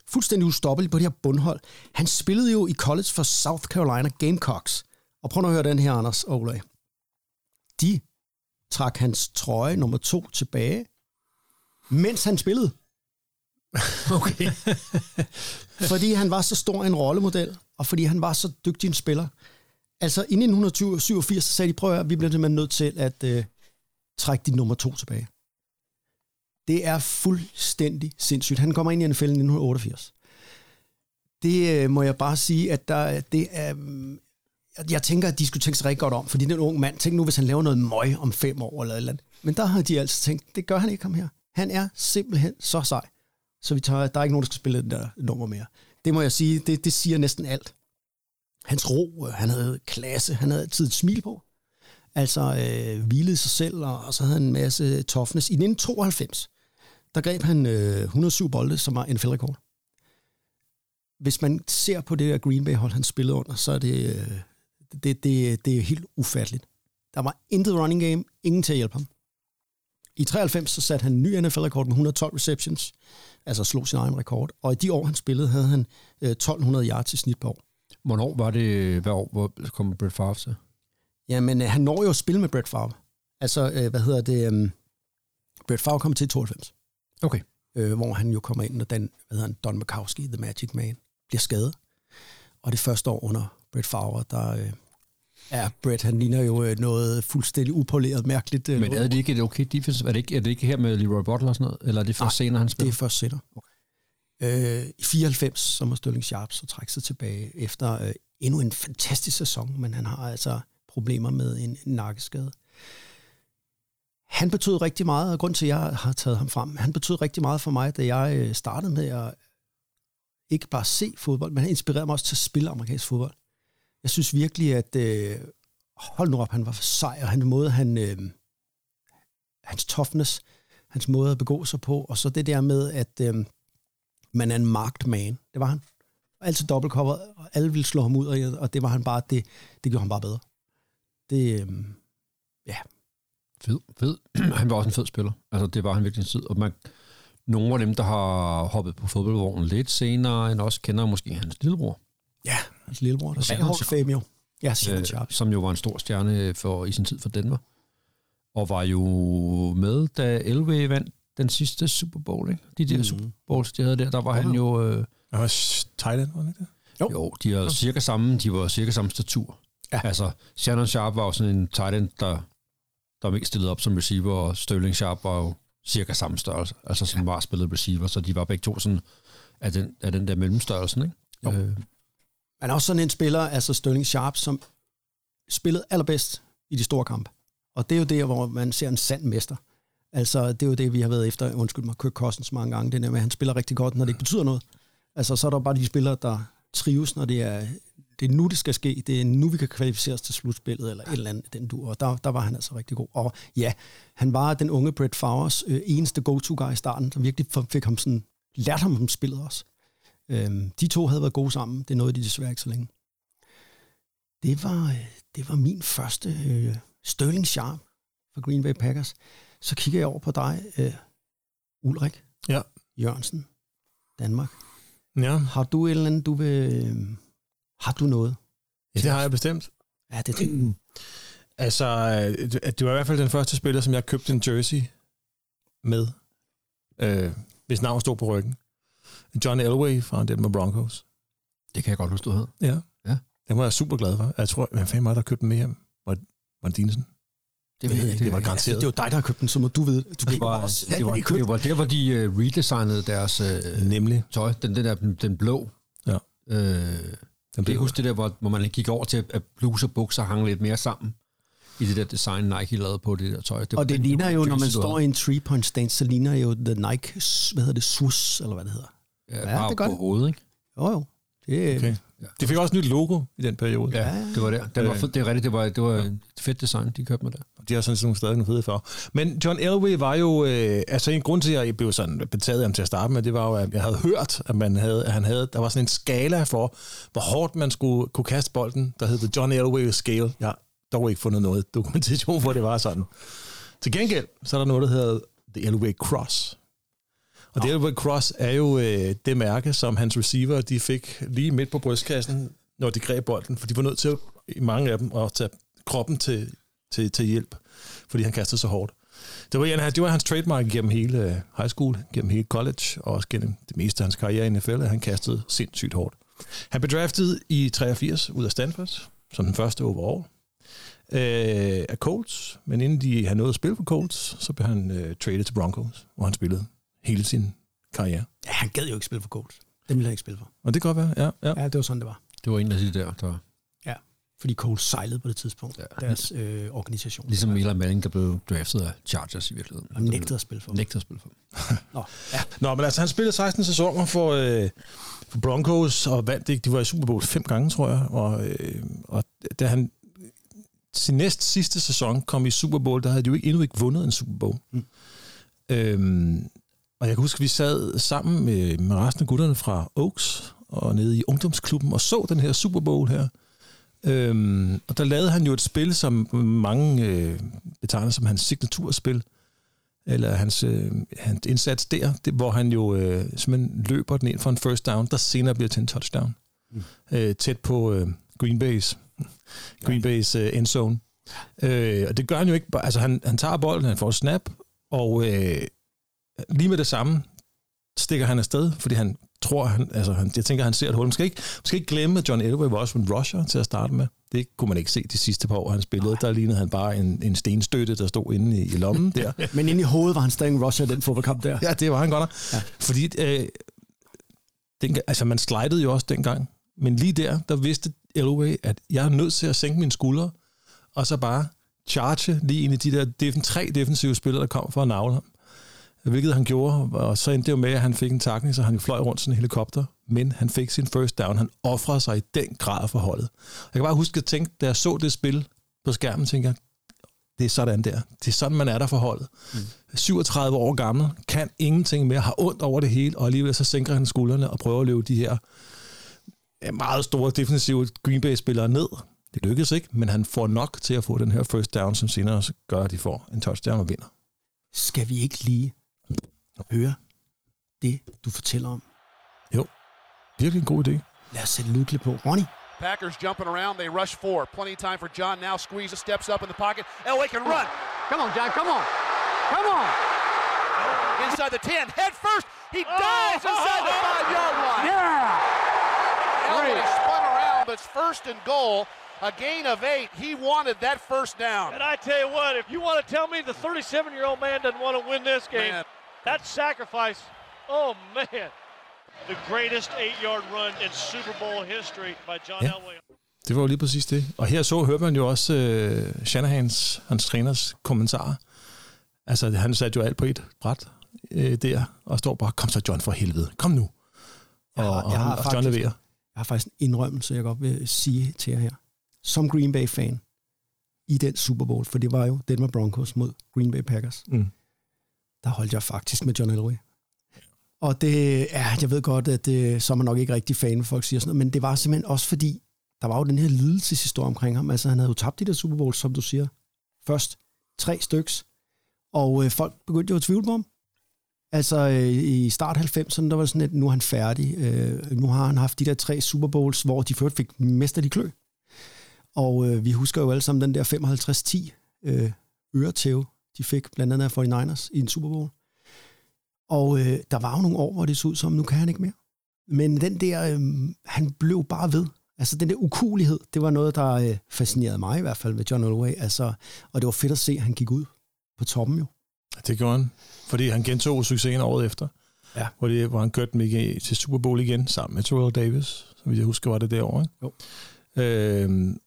Fuldstændig ustoppelig på det her bundhold. Han spillede jo i college for South Carolina Gamecocks. Og prøv nu at høre den her, Anders Olay. De trak hans trøje nummer to tilbage, mens han spillede. Okay. fordi han var så stor en rollemodel, og fordi han var så dygtig en spiller. Altså i 1987 så sagde de, prøv at vi bliver simpelthen nødt til at øh, trække din nummer to tilbage. Det er fuldstændig sindssygt. Han kommer ind i NFL i 1988. Det øh, må jeg bare sige, at der, det er... øh, jeg- Jeg tænker, at de skulle tænke sig rigtig godt om, fordi den unge mand, tænk nu, hvis han laver noget møg om fem år eller et eller andet. Men der har de altså tænkt, det gør han ikke ham her. Han er simpelthen så sej. Så vi tager, der er ikke nogen, der skal spille den der nummer mere. Det må jeg sige, det, det siger næsten alt. Hans ro, øh, han havde klasse, han havde altid et smil på. Altså øh, hvilede sig selv, og, og så havde han en masse toughness. I 1992, der greb han øh, 107 bolde, som var NFL-rekord. Hvis man ser på det der Green Bay-hold, han spillede under, så er det, øh, det, det, det er helt ufatteligt. Der var intet running game, ingen til at hjælpe ham. I 93 så satte han en ny NFL-rekord med 112 receptions, altså slog sin egen rekord. Og i de år, han spillede, havde han øh, 1200 yards i snit på år. Hvornår var det, hvad år hvor kom Brett Favre til? Jamen, øh, han når jo at spille med Brett Favre. Altså, øh, hvad hedder det? Um, Brett Favre kom til i 92, Okay. øh, hvor han jo kommer ind, og den, hvad hedder han, Don Makowski, The Magic Man, bliver skadet. Og det første år under Brett Favre, der øh, er Brett, han ligner jo øh, noget fuldstændig upoleret, mærkeligt. Øh, Men er det ikke et okay defense? Er det ikke, er det ikke her med Leroy Butler og sådan noget? Eller er det først Nej, senere, han Det spiller? er først senere. Okay. Øh, I 94, så må Sterling Sharp så trække sig tilbage efter øh, endnu en fantastisk sæson, men han har altså problemer med en, en nakkeskade. Han betød rigtig meget, og grund til, at jeg har taget ham frem, han betød rigtig meget for mig, da jeg øh, startede med at ikke bare se fodbold, men han inspirerede mig også til at spille amerikansk fodbold. Jeg synes virkelig, at øh, hold nu op, han var for sej, og han måde, han, øh, hans toughness, hans måde at begå sig på, og så det der med, at øh, man er en marked man. Det var han. Altid dobbeltcover, og alle ville slå ham ud, og, og det var han bare, det, det gjorde han bare bedre. Det, øh, Fed, fed. han var også en fed spiller. Altså, det var han virkelig en tid. Og man, nogle af dem, der har hoppet på fodboldvognen lidt senere, end også kender måske hans lillebror, ja, hans lillebror, der Shannon var. Fame jo. Ja, Shannon øh, Sharp. som jo var en stor stjerne for, i sin tid for Denver. Og var jo med, da Elway vandt den sidste Super Bowl, ikke? De der mm. Super Bowls, de havde der, der var han jo... Øh, Han var Thailand, var det ikke det? Jo. Jo, de er cirka samme, de var cirka samme statur. Ja. Altså, Shannon Sharp var jo sådan en tight end, der, der var ikke stillet op som receiver, og Sterling Sharp var jo cirka samme størrelse, altså som var spillet receiver, så de var begge to sådan af den, af den der mellemstørrelsen, ikke? Jo. Øh, men også sådan en spiller, altså Sterling Sharp, som spillede allerbedst i de store kampe. Og det er jo der, hvor man ser en sand mester. Altså, det er jo det, vi har været efter, undskyld mig, Kirk Cousins mange gange, det der med, at han spiller rigtig godt, når det ikke betyder noget. Altså, så er der bare de spillere, der trives, når det er, det er nu, det skal ske. Det er nu, vi kan kvalificere os til slutspillet, eller et eller andet, den du. Og der, der var han altså rigtig god. Og ja, han var den unge Brett Favres øh, eneste go-to-guy i starten, som virkelig fik ham sådan, lært ham om spillet også. Øhm, de to havde været gode sammen. Det nåede de desværre ikke så længe. Det var, øh, det var min første øh, Sterling Sharp for Green Bay Packers. Så kigger jeg over på dig, øh, Ulrik Ja. Jørgensen, Danmark. Ja, Har du et eller andet, du vil... Øh, har du noget? ja det har jeg bestemt. Ja, det er det. Altså, øh, det var i hvert fald den første spiller, som jeg købte en jersey med, øh, hvis navn stod på ryggen. John Elway fra Denver Broncos. det kan jeg godt huske, du hed. Ja. Ja. Den var jeg super glad for. Jeg tror, hvad fanden var der købte den med hjem? Var, var det Dinesen? Det, ved jeg ikke. Det var Altså, garanteret. det er jo dig, der har købt den, så må du vide. Du det, var, det, var, det var der, hvor de uh, redesignede deres uh, Nemlig. tøj. Den, den der, den, den blå. Ja. Øh, Den det blev, er huske det der, hvor, hvor man gik over til, at bluse og bukser hang lidt mere sammen i det der design, Nike lavede på det der tøj. Det, Og det ligner jo, når man står i en three-point stance, så ligner jo The Nike, hvad hedder det, Swoosh, eller hvad det hedder. Ja, Ja, bare det er på godt. hovedet, ikke? Jo, jo. Det, Okay. De fik også et nyt logo i den periode. Ja, det var der. Den var Øh. det er rigtigt, det var, det var et fedt design, de kørte med der. De har sådan nogle stadig nogle fede for. Men John Elway var jo, øh, altså en grund til, at jeg blev sådan betaget ham til at starte med, det var jo, at jeg havde hørt, at, man havde, at han havde, der var sådan en skala for, hvor hårdt man skulle kunne kaste bolden, der hed The John Elway Scale. Jeg har dog ikke fundet noget dokumentation, hvor det var sådan. Til gengæld, så er der noget, der hedder The Elway Cross. Og The Cross er jo øh, det mærke, som hans receiver de fik lige midt på brystkassen, når de greb bolden, for de var nødt til, i mange af dem, at tage kroppen til, til, til hjælp, fordi han kastede så hårdt. Det var, ja, det var hans trademark gennem hele øh, high school, gennem hele college, og også gennem det meste af hans karriere i NFL, at han kastede sindssygt hårdt. Han blev draftet i 83 ud af Stanford, som den første overall, øh, af Colts, men inden de havde nået at spille for Colts, så blev han øh, traded til Broncos, hvor han spillede hele sin karriere. ja, han gad jo ikke spille for Colts. Det ville han ikke spille for. Og det kan godt være, ja. ja. Ja, det var sådan, det var. Det var en af de der, der Ja, fordi Colts sejlede på det tidspunkt. Ja. Deres øh, organisation. ligesom Eli Manning, der blev draftet af Chargers i virkeligheden. Og nægtede at spille for. Nægtede at spille for. Nå, ja. Nå, men altså, han spillede 16 sæsoner for, øh, for Broncos, og vandt ikke. De var i Super Bowl fem gange, tror jeg. Og, øh, og da han sin næst sidste sæson kom i Super Bowl, der havde de jo ikke, endnu ikke vundet en Super Bowl. Mm. Øhm, og jeg kan huske, at vi sad sammen med, med resten af gutterne fra Oaks og nede i ungdomsklubben og så den her Super Bowl her. Øhm, og der lavede han jo et spil, som mange øh, betegner som hans signaturspil, eller hans, øh, hans indsats der, det, hvor han jo øh, simpelthen løber den ind for en first down, der senere bliver til en touchdown. Mm. Øh, tæt på øh, Green Bay's, Green Bay's øh, endzone. Øh, og det gør han jo ikke altså han, han tager bolden, han får snap, og øh, lige med det samme stikker han afsted, fordi han tror, han, altså han, jeg tænker, han ser et hul. Man skal ikke, man skal ikke glemme, at John Elway var også en rusher til at starte med. Det kunne man ikke se de sidste par år, han spillede. Der lignede han bare en, en stenstøtte, der stod inde i, i lommen der. Men inde i hovedet var han stadig en rusher den fodboldkamp der. Ja, det var han godt nok. Ja. Fordi øh, den, altså, man slidede jo også dengang. Men lige der, der vidste Elway, at jeg er nødt til at sænke mine skuldre, og så bare charge lige ind i de der defen, tre defensive spillere, der kom for at navle ham. Hvilket han gjorde, og så endte det jo med, at han fik en takning, så han fløj rundt sådan en helikopter, men han fik sin first down. Han offrede sig i den grad for holdet. Jeg kan bare huske at tænke, da jeg så det spil på skærmen, tænker jeg, det er sådan der. Det er sådan, man er der for holdet. Mm. 37 år gammel, kan ingenting mere, har ondt over det hele, og alligevel så sænker han skuldrene og prøver at løbe de her meget store defensive Green Bay-spillere ned. Det lykkedes ikke, men han får nok til at få den her first down, som senere gør, at de får en touchdown og vinder. Skal vi ikke lige høre det, du fortæller om? Jo, virkelig en god idé. Lad os sætte lydklip på. Ronnie? Packers jumping around. They rush four. Plenty of time for John. Now squeeze. The steps up in the pocket. Elway can run. Come on, John. Come on. Come on. Inside the 10. Head first. He oh. dives inside the five-yard line. Yeah. Elway spun around, but it's first and goal. A gain of eight. He wanted that first down. And I tell you what, if you want to tell me the 37-year-old man doesn't want to win this game, Man. That sacrifice, oh man. The greatest eight-yard run in Super Bowl history by John Ja. Elway. Det var jo lige præcis det. Og her så hørte man jo også uh, Shanahans, hans træners, kommentarer. Altså, han satte jo alt på et bræt uh, der, og står bare, kom så John for helvede, kom nu. Og, har- og, jeg har og John faktisk- leverer. Jeg har faktisk en indrømmelse, jeg godt vil sige til jer her. Som Green Bay-fan i den Super Bowl, for det var jo Denver Broncos mod Green Bay Packers, Mm der holdt jeg faktisk med John Elway. Og det, ja, jeg ved godt, at det, så er man nok ikke rigtig fan, folk siger sådan noget, men det var simpelthen også fordi, der var jo den her lidelseshistorie omkring ham. Altså, han havde jo tabt de der Super Bowls, som du siger. Først tre styks, og øh, folk begyndte jo at tvivle på ham. Altså, øh, i start 90'erne, der var det sådan, at nu er han færdig. Øh, nu har han haft de der tre Super Bowls, hvor de først fik mesterlig klø. Og øh, vi husker jo alle sammen den der 55-10 øh, øretæve, de fik blandt andet af 49ers i en Super Bowl. Og øh, der var jo nogle år, hvor det så ud som, nu kan han ikke mere. Men den der, øh, han blev bare ved. Altså den der ukulighed, det var noget, der øh, fascinerede mig i hvert fald ved John Elway. Altså, og det var fedt at se, at han gik ud på toppen jo. Det gjorde han, fordi han gentog succesen året efter. Ja. Hvor, det, hvor han kørte ikke til Super Bowl igen, sammen med Terrell Davis, som jeg husker var det derovre. Jo. Øhm,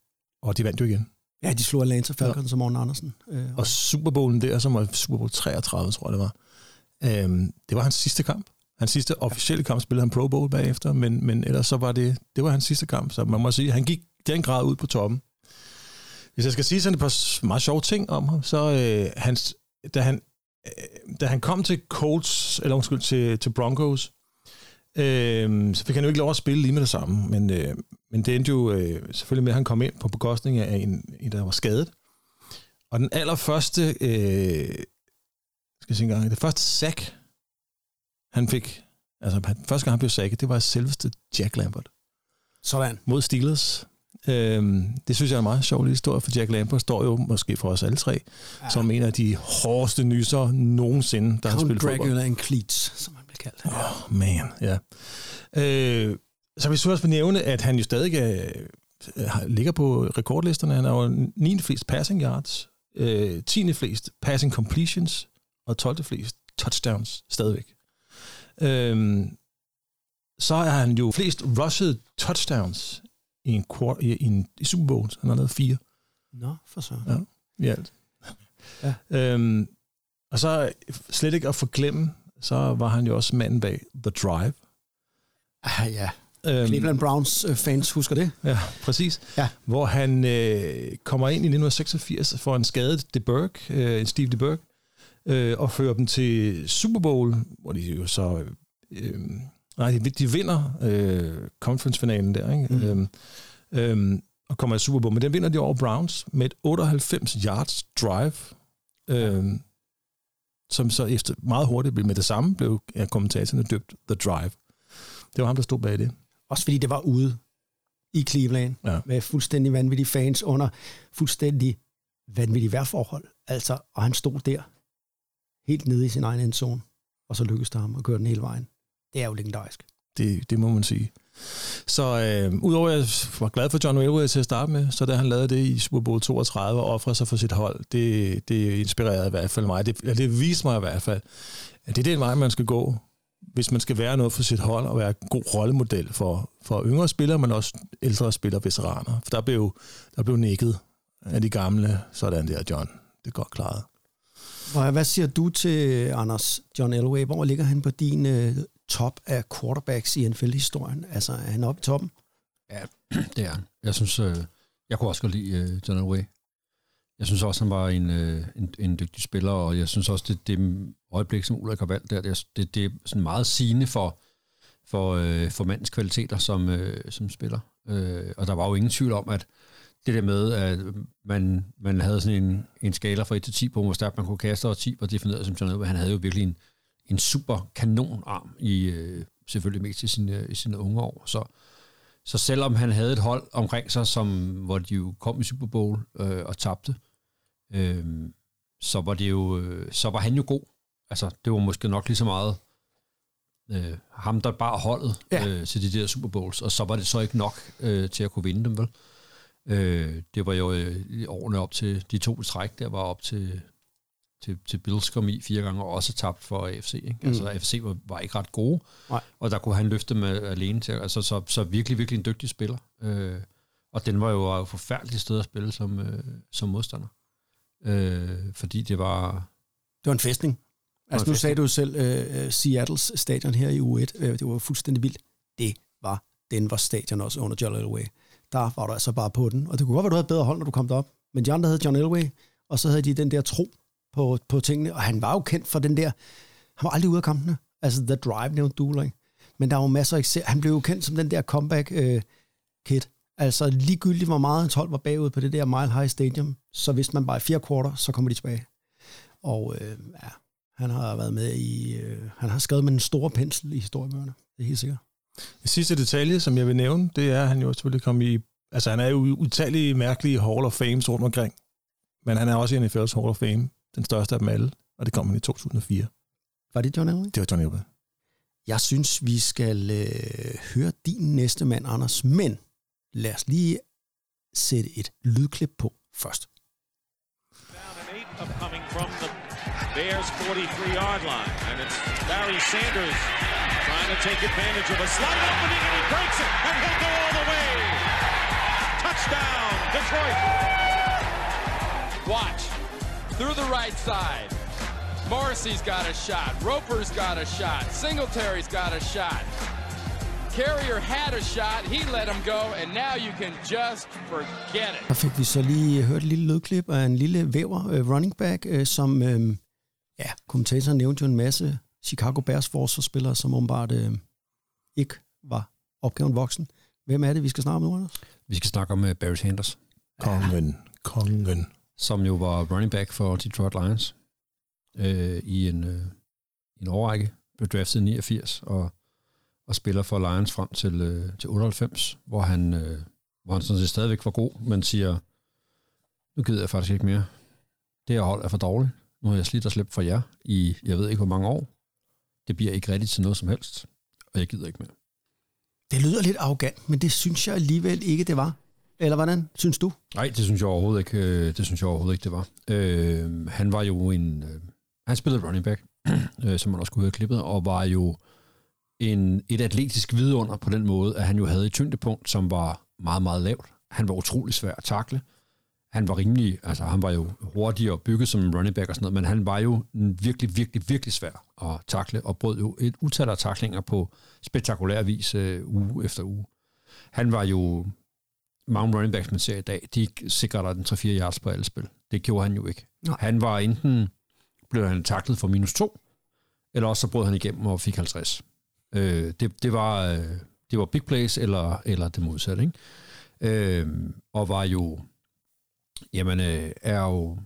og de vandt jo igen. Ja, de slog Atlanta Falcons ja. og Morten Andersen. Øh, Og Super Bowlen der, som var Super Bowl 33, tror jeg det var, øhm, det var hans sidste kamp. Hans sidste officielle kamp spillede han Pro Bowl bagefter, men, men ellers så var det, det var hans sidste kamp, så man må sige, han gik den grad ud på toppen. Hvis jeg skal sige sådan et par meget sjove ting om ham, så øh, hans, da, han, øh, da han kom til Colts, eller undskyld, til, til Broncos, øh, så fik han jo ikke lov at spille lige med det samme, men, øh, men det endte jo øh, selvfølgelig med, at han kom ind på bekostning af en, en der var skadet. Og den allerførste, øh, skal jeg sige engang, det første sack, han fik, altså han- første gang han blev sacket, det var selveste Jack Lambert sådan. mod Steelers. Øhm, det synes jeg er en meget sjov historie, for Jack Lambert står jo måske for os alle tre, ja. som en af de hårdeste nyser nogensinde, der har Count spillet fodbold. Dracula and Cleats, som han blev kaldt. Oh, man, ja. Øh, så vi også vil nævne, at han jo stadig er, har- ligger på rekordlisterne. Han har jo 9. flest passing yards, øh, 10. flest passing completions og 12. flest touchdowns stadigvæk. Øh, så er han jo flest rushede touchdowns i en, quar- i, i en i Super Bowl. Han har lavet fire Nå, for så. Ja. i alt. Ja. Øhm, og så slet ikke at forglemme, så var han jo også manden bag The Drive. Ah, ja. Øhm, Cleveland Browns øh, fans husker det. Ja, præcis. Ja. Hvor han øh, kommer ind i 1986 for en skadet DeBerg, øh, Steve DeBerg, øh, og fører dem til Super Bowl, hvor de jo så... Øh, nej, de, de vinder øh, conference-finalen der, ikke? Mm. Øhm, øhm, og kommer i Super Bowl. Men den vinder de over Browns med et 98 yards drive, øh, som så efter meget hurtigt blev med det samme, blev ja, kommentatorerne døbt The Drive. Det var ham, der stod bag det. Også fordi det var ude i Cleveland Ja. med fuldstændig vanvittige fans under fuldstændig vanvittige vejrforhold. Altså, og han stod der helt nede i sin egen endzone, og så lykkedes det ham at køre den hele vejen. Det er jo legendarisk. Det, det må man sige. Så øh, udover at jeg var glad for John Elway til at starte med, så da han lavede det i Super Bowl 32 og offrede sig for sit hold, det, det inspirerede i hvert fald mig. Det, det viste mig i hvert fald, at det er den vej, man skal gå, hvis man skal være noget for sit hold og være en god rollemodel for, for yngre spillere, men også ældre spillere, veteraner. For der blev, der blev nikket af de gamle, sådan der, John. Det er godt klaret. Og hvad siger du til Anders John Elway? Hvor ligger han på din øh, top af quarterbacks i NFL-historien? Altså, er han oppe i toppen? Ja, det er han. Jeg synes, øh, jeg kunne også godt lide øh, John Elway. Jeg synes også, han var en, øh, en, en dygtig spiller, og jeg synes også, det, det øjeblik, som Ulrik har valgt der, det, er- det, det er sådan meget sigende for, for, øh, for mandens kvaliteter som, øh, som spiller. Øh, og der var jo ingen tvivl om, at det der med, at man, man havde sådan en, en skala fra 1 til 10 på, hvor stærkt man kunne kaste, og 10 var defineret som sådan noget, men Han havde jo virkelig en, en super kanonarm i øh, selvfølgelig mest i sine, i sine unge år. Så, så selvom han havde et hold omkring sig, som, hvor de jo kom i Super Bowl øh, og tabte, øh, så var det jo, øh, så var han jo god. Altså, det var måske nok lige så meget øh, ham, der bare holdet Ja. øh, til de der Super Bowls, og så var det så ikke nok øh, til at kunne vinde dem, vel? Øh, det var jo øh, årene op til de to træk, der var op til, til, til Bills kom i fire gange, og også tabt for AFC. Ikke? Mm. Altså AFC var, var ikke ret gode, Nej. og der kunne han løfte med alene til, altså så, så virkelig, virkelig en dygtig spiller. Øh, og den var jo var jo et forfærdeligt sted at spille som, øh, som modstander. Øh, fordi det var... Det var en festning. Altså, nu sagde du selv øh, Seattles stadion her i U1. Øh, det var fuldstændig vildt. Det var Denver stadion også under John Elway. Der var du altså bare på den. Og det kunne godt være, du havde bedre hold, når du kom derop. Men de andre havde John Elway, og så havde de den der tro på, på tingene. Og han var jo kendt for den der... Han var aldrig ude af kampene. Altså, The Drive nævnte du, ikke? Men der var jo masser af. Han blev jo kendt som den der comeback øh, kid. Altså ligegyldigt, hvor meget hans hold var bagud på det der Mile High Stadium, så hvis man bare i fire kvarter, så kommer de tilbage. Og øh, ja, han har været med i... Øh, han har skrevet med en stor pensel i historiebøgerne. Det er helt sikkert. Det sidste detalje, som jeg vil nævne, det er, at han jo selvfølgelig kom i... Altså, han er jo i utallige mærkelige Hall of Fame rundt omkring. Men han er også i NFL's Hall of Fame, den største af dem alle, og det kom han i 2004. Var det John Elway? Det var John Elway. Jeg synes, vi skal øh, høre din næste mand, Anders. Men lad os lige sætte et lydklip på først. Down and eight upcoming from the Bears 43-yard line. And it's Barry Sanders trying to take advantage of a slight opening, and he breaks it, and he'll go all the way. Touchdown, Detroit. Watch. Through the right side. Morrissey's got a shot. Roper's got a shot. Singletary's got a shot. Carrier had a shot. He let him go, and now you can just forget it. Der fik vi så lige hørt et lille lydklip af en lille væver øh, running back, øh, som, øh, ja, kommentatoren nævnte jo en masse Chicago Bears forsvarsspillere, som åbenbart øh, ikke var opgaven voksen. Hvem er det, vi skal snakke om nu, Anders? Vi skal snakke om uh, Barry Sanders, Kongen. Kongen. som jo var running back for Detroit Lions øh, i en, øh, en årrække. Blev draftet i 89 og, og spiller for Lions frem til, øh, til 98, hvor han, øh, hvor han sådan set stadigvæk var god, men siger, nu gider jeg faktisk ikke mere. Det her hold er for dårligt. Nu har jeg slidt og slæbt for jer i, jeg ved ikke hvor mange år. Det bliver ikke rigtigt til noget som helst, og jeg gider ikke mere. Det lyder lidt arrogant, men det synes jeg alligevel ikke, det var. Eller hvordan, synes du? Nej, det synes jeg overhovedet ikke, øh, det synes jeg overhovedet ikke, det var. Øh, han var jo en... Øh, han spillede running back, øh, som man også kunne høre klippet, og var jo en, et atletisk vidunder på den måde, at han jo havde et tyngdepunkt, som var meget, meget lavt. Han var utrolig svær at takle. Han var rimelig, altså han var jo hurtig og bygget som en running back og sådan noget, men han var jo virkelig, virkelig, virkelig svær at takle, og brød jo et utal af taklinger på spektakulær vis øh, uge efter uge. Han var jo, mange running backs, man ser i dag, de sikrer dig den 3-4 yards på alle spil. Det gjorde han jo ikke. Nej. Han var enten, blev han taklet for minus 2, eller også så brød han igennem og fik 50. Øh, det, det, var, øh, det var big plays, eller, eller det modsatte, ikke? Øh, og var jo jamen, øh, er jo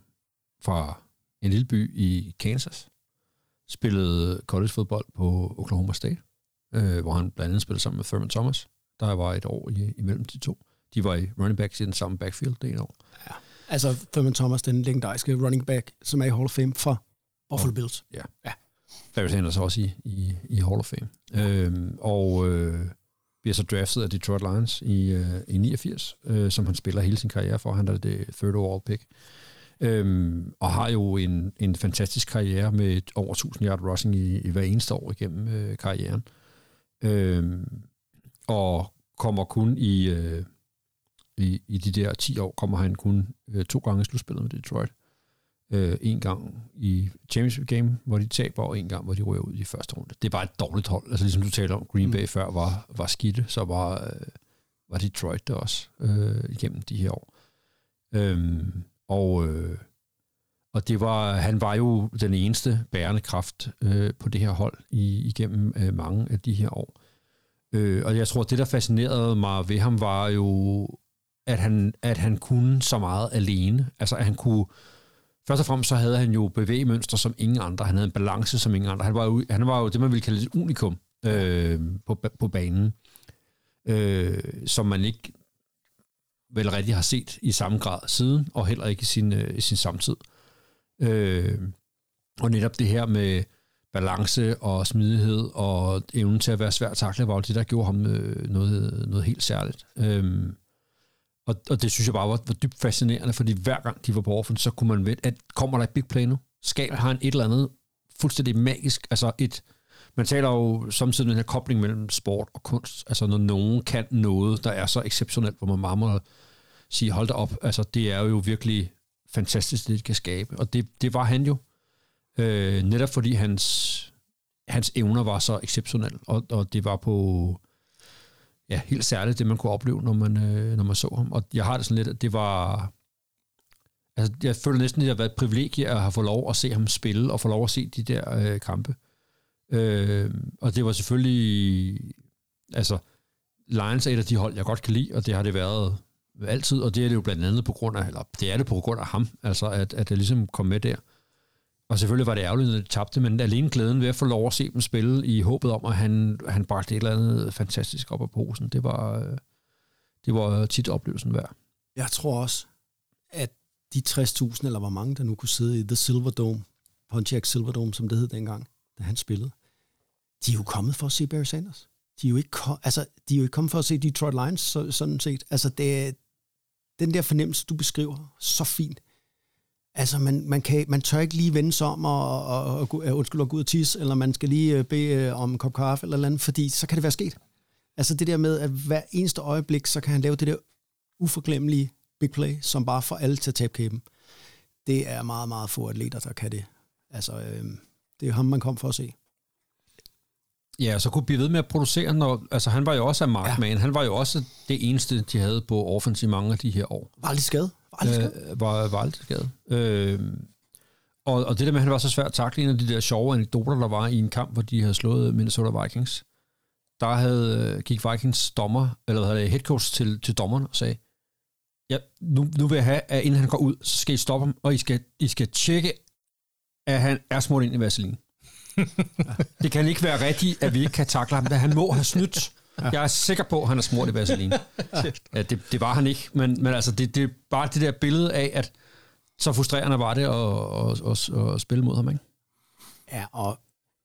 fra en lille by i Kansas. Spillede collegefodbold på Oklahoma State, øh, hvor han blandt andet spillede sammen med Thurman Thomas. Der var et år i, imellem de to. De var i running backs i den samme backfield det ene år. Ja. Altså Thurman Thomas, den legendariske running back, som er i Hall of Fame for Buffalo Bills. Ja. ja. Barry Sanders også i, i, i Hall of Fame. Ja. Øhm, og øh, bliver så draftet af Detroit Lions i, øh, i 89, øh, som han spiller hele sin karriere for. Han er det third overall pick. Øhm, og har jo en, en fantastisk karriere med over 1000 yard rushing i, i hver eneste år igennem øh, karrieren. Øhm, og kommer kun i, øh, i, i de der 10 år, kommer han kun øh, to gange i slutspillet med Detroit. Øh, en gang i championship game, hvor de taber, og en gang, hvor de ryger ud i første runde. Det er bare et dårligt hold. Altså ligesom du talte om, Green Bay mm. før var, var skidte, så var, øh, var Detroit der også øh, igennem de her år. Øhm, og, øh, og det var, han var jo den eneste bærende kraft øh, på det her hold i, igennem øh, mange af de her år. Øh, og jeg tror, det der fascinerede mig ved ham var jo, at han, at han kunne så meget alene. Altså, at han kunne... Først og fremmest så havde han jo bevægemønstre som ingen andre. Han havde en balance som ingen andre. Han var jo, han var jo det, man ville kalde et unikum øh, på, på banen, øh, som man ikke vel rigtig har set i samme grad siden, og heller ikke i sin, øh, i sin samtid. Øh, og netop det her med balance og smidighed og evnen til at være svær at takle, var jo det, der gjorde ham øh, noget, noget helt særligt. Øh, og, og det synes jeg bare var, var dybt fascinerende, fordi hver gang de var på offense, så kunne man vente, at kommer der et big play nu? Skal han et eller andet fuldstændig magisk, altså et, man taler jo samtidig den her kobling mellem sport og kunst, altså når nogen kan noget, der er så exceptionelt, hvor man bare må sige, hold da op, altså det er jo virkelig fantastisk, det de kan skabe, og det, det var han jo, øh, netop fordi hans, hans evner var så exceptionelle, og, og det var på, ja, helt særligt, det man kunne opleve, når man, øh, når man så ham. Og jeg har det sådan lidt, at det var... Altså, jeg føler næsten, at det har været et privilegie at have fået lov at se ham spille, og få lov at se de der øh, kampe. Øh, og det var selvfølgelig... Altså, Lions er et af de hold, jeg godt kan lide, og det har det været altid, og det er det jo blandt andet på grund af, eller det er det på grund af ham, altså at, at det ligesom kom med der. Og selvfølgelig var det ærgerligt, at de tabte, men alene glæden ved at få lov at se dem spille i håbet om, at han, han bragte et eller andet fantastisk op af posen, det var, øh, det var tit oplevelsen værd. Jeg tror også, at de 60.000, eller hvor mange der nu kunne sidde i The Silverdome, Pontiac Silverdome, som det hed dengang, da han spillede, de er jo kommet for at se Barry Sanders. De er jo ikke, kom, altså, de er jo ikke kommet for at se Detroit Lions, så, sådan set. Altså, det den der fornemmelse, du beskriver så fint, Altså, man, man, kan, man tør ikke lige vende sig om og, og, og, og undskyld, og gå ud og tisse, eller man skal lige øh, bede øh, om en kop kaffe eller andet, fordi så kan det være sket. Altså det der med, at hver eneste øjeblik, så kan han lave det der uforglemmelige big play, som bare får alle til at tabe kæben. Det er meget, meget få atleter, der kan det. Altså, øh, det er ham, man kom for at se. Ja, så kunne blive ved med at producere, når, altså han var jo også af markman, ja. han var jo også det eneste, de havde på offense i mange af de her år. Var aldrig skadet. Øh, var, var aldrig skadet. Øh, og, og det der med, at han var så svært at takle, en af de der sjove anekdoter, der var i en kamp, hvor de havde slået Minnesota Vikings, der havde, gik Vikings dommer, eller hvad hedder det, head coach til, til dommeren og sagde, ja, nu, nu vil jeg have, at inden han går ud, så skal I stoppe ham, og I skal, I skal tjekke, at han er smurt ind i vaseline. det kan ikke være rigtigt, at vi ikke kan takle ham, da han må have snydt. Jeg er sikker på, at han er smurt i vaseline. Ja, det, det var han ikke, men, men altså, det, det er bare det der billede af, at så frustrerende var det at, at, at, at spille mod ham, ikke? Ja, og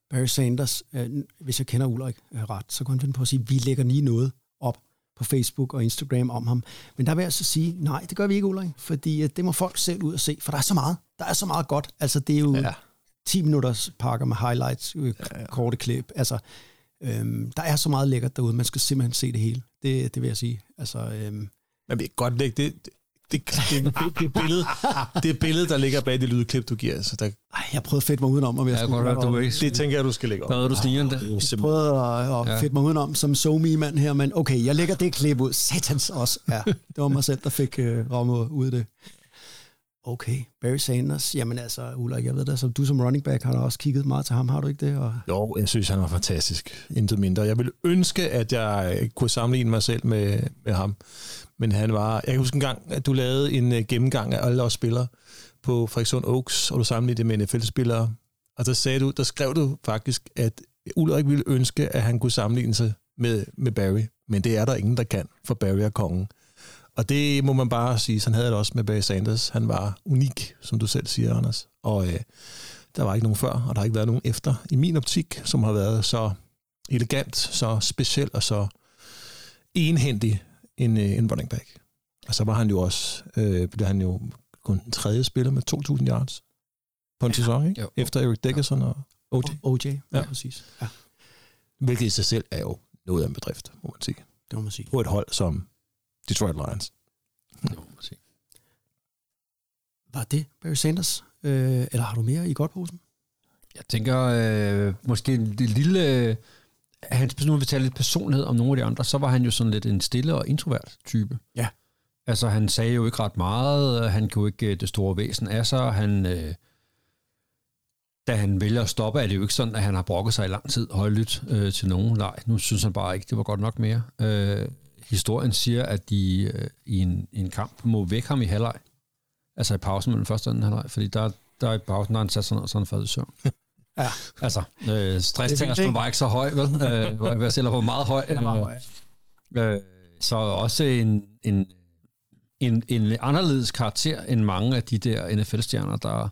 Barry Sanders, øh, hvis jeg kender Ulrik øh, ret, så kan han finde på at sige, at vi lægger lige noget op på Facebook og Instagram om ham. Men der vil jeg altså sige, nej, det gør vi ikke, Ulrik, fordi øh, det må folk selv ud og se, for der er så meget. Der er så meget godt. Altså, det er jo ja. 10 minutters pakker med highlights, øh, ja, ja. korte klip. Altså, øhm, der er så meget lækkert derude. Man skal simpelthen se det hele. Det, det vil jeg sige. Altså, øhm, Man vil godt lægge det, det, det, det, det, billede, det billede, der ligger bag det lydklip, du giver, så der, Ej, jeg prøvede at fedte mig udenom, om jeg Jeg skulle godt du ikke... det tænker jeg, du skal lægge op. Hvad er du stiger der? Jeg prøvede at, at fedte mig udenom som so mand her, men okay, jeg lægger det klip ud. Satans også. Ja, det var mig selv, der fik uh, rammet ud af det. Okay, Barry Sanders. Jamen altså, Ulrik, jeg ved da, som du som running back har da også kigget meget til ham, har du ikke det? Og, Jo, jeg synes, han var fantastisk. Intet mindre. Jeg ville ønske, at jeg kunne sammenligne mig selv med, med ham. Men han var... Jeg kan huske en gang, at du lavede en øh, gennemgang af alle os spillere på Frederikson Oaks, og du sammenlignede det med NFL-spillere. Og der, sagde du, der skrev du faktisk, at Ulrik ville ønske, at han kunne sammenligne sig med, med Barry. Men det er der ingen, der kan, for Barry er kongen. Og det må man bare sige, sådan havde jeg det også med Barry Sanders. Han var unik, som du selv siger, Anders. Og øh, der var ikke nogen før, og der har ikke været nogen efter, i min optik, som har været så elegant, så speciel og så enhændig en, øh, en running back. Og så var han jo også, øh, blev han jo kun den tredje spiller med 2.000 yards på en ja, sæson, ikke? jo. efter Eric Dickerson og OJ. OJ, ja, Ja. ja. præcis. Ja, Hvilket i sig selv er jo noget af en bedrift, må man sige. det må man sige. På et hold som Detroit Lions. Må man. Var det Barry Sanders? Øh, eller har du mere i godtposen? Jeg tænker, øh, måske en det lille... Øh, hans, nu vil vi tale lidt personlighed om nogle af de andre, så var han jo sådan lidt en stille og introvert type. Ja. Altså, han sagde jo ikke ret meget, han kunne ikke øh, det store væsen af sig, han... Øh, da han vælger at stoppe, er det jo ikke sådan, at han har brokket sig i lang tid højlydt øh, til nogen. Nej, nu synes han bare ikke, det var godt nok mere. Øh, historien siger, at de øh, i en, en kamp må vække ham i halvleg. Altså i pausen mellem første og anden halvleg, fordi der, der i pausen, der han sat sig ned, og så han faldet i søvn. Ja. Altså, øh, stresstængelsen ikke? var ikke så høj, vel? Øh, hvor jeg stiller på meget høj. Øh, så også en, en, en, en anderledes karakter end mange af de der NFL-stjerner, der,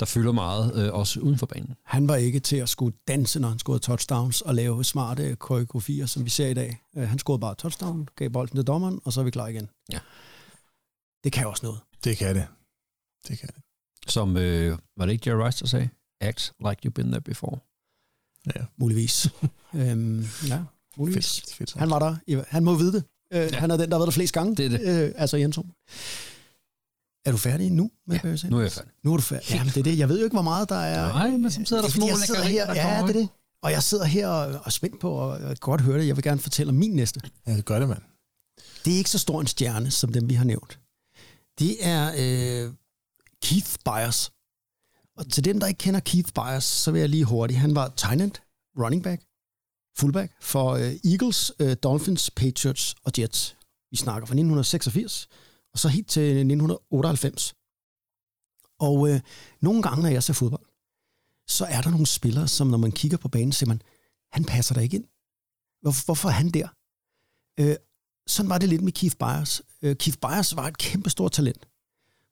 der fylder meget, øh, også uden for banen. Han var ikke til at skulle danse, når han scorede touchdowns og lave smarte koreografier, som vi ser i dag. Øh, Han scorede bare touchdown, gav bolden til dommeren, og så er vi klar igen. Ja. Det kan også noget. Det kan det. Det kan det. Som, øh, var det ikke Jerry Rice, der sagde? Act like you've been there before. Ja, Muligvis. øhm, ja, muligvis. fedt. fedt Han var der. Han må vide det. Øh, ja. Han er den, der har været der flest gange. Det er det. Øh, altså Jensson. Er du færdig nu med Ja, nu er jeg færdig. Nu er du færdig. Jamen, det er det. Jeg ved jo ikke, hvor meget der er. Nej, men så sidder der er, små fordi, jeg sidder lækkerier, her, der Ja, det er det. Og jeg sidder her og, og er spændt på, og godt høre det. Jeg vil gerne fortælle om min næste. Ja, det gør det, mand. Det er ikke så stor en stjerne, som dem, vi har nævnt. Det er øh, Keith Byers. Og til dem, der ikke kender Keith Byers, så vil jeg lige hurtigt. Han var tight end, running back, fullback for øh, Eagles, øh, Dolphins, Patriots og Jets. Vi snakker fra 1986, og så helt til 1998. Og øh, nogle gange, når jeg ser fodbold, så er der nogle spillere, som når man kigger på banen, siger man, han passer der ikke ind. Hvorfor, hvorfor er han der? Øh, sådan var det lidt med Keith Byers. Øh, Keith Byers var et kæmpe stort talent.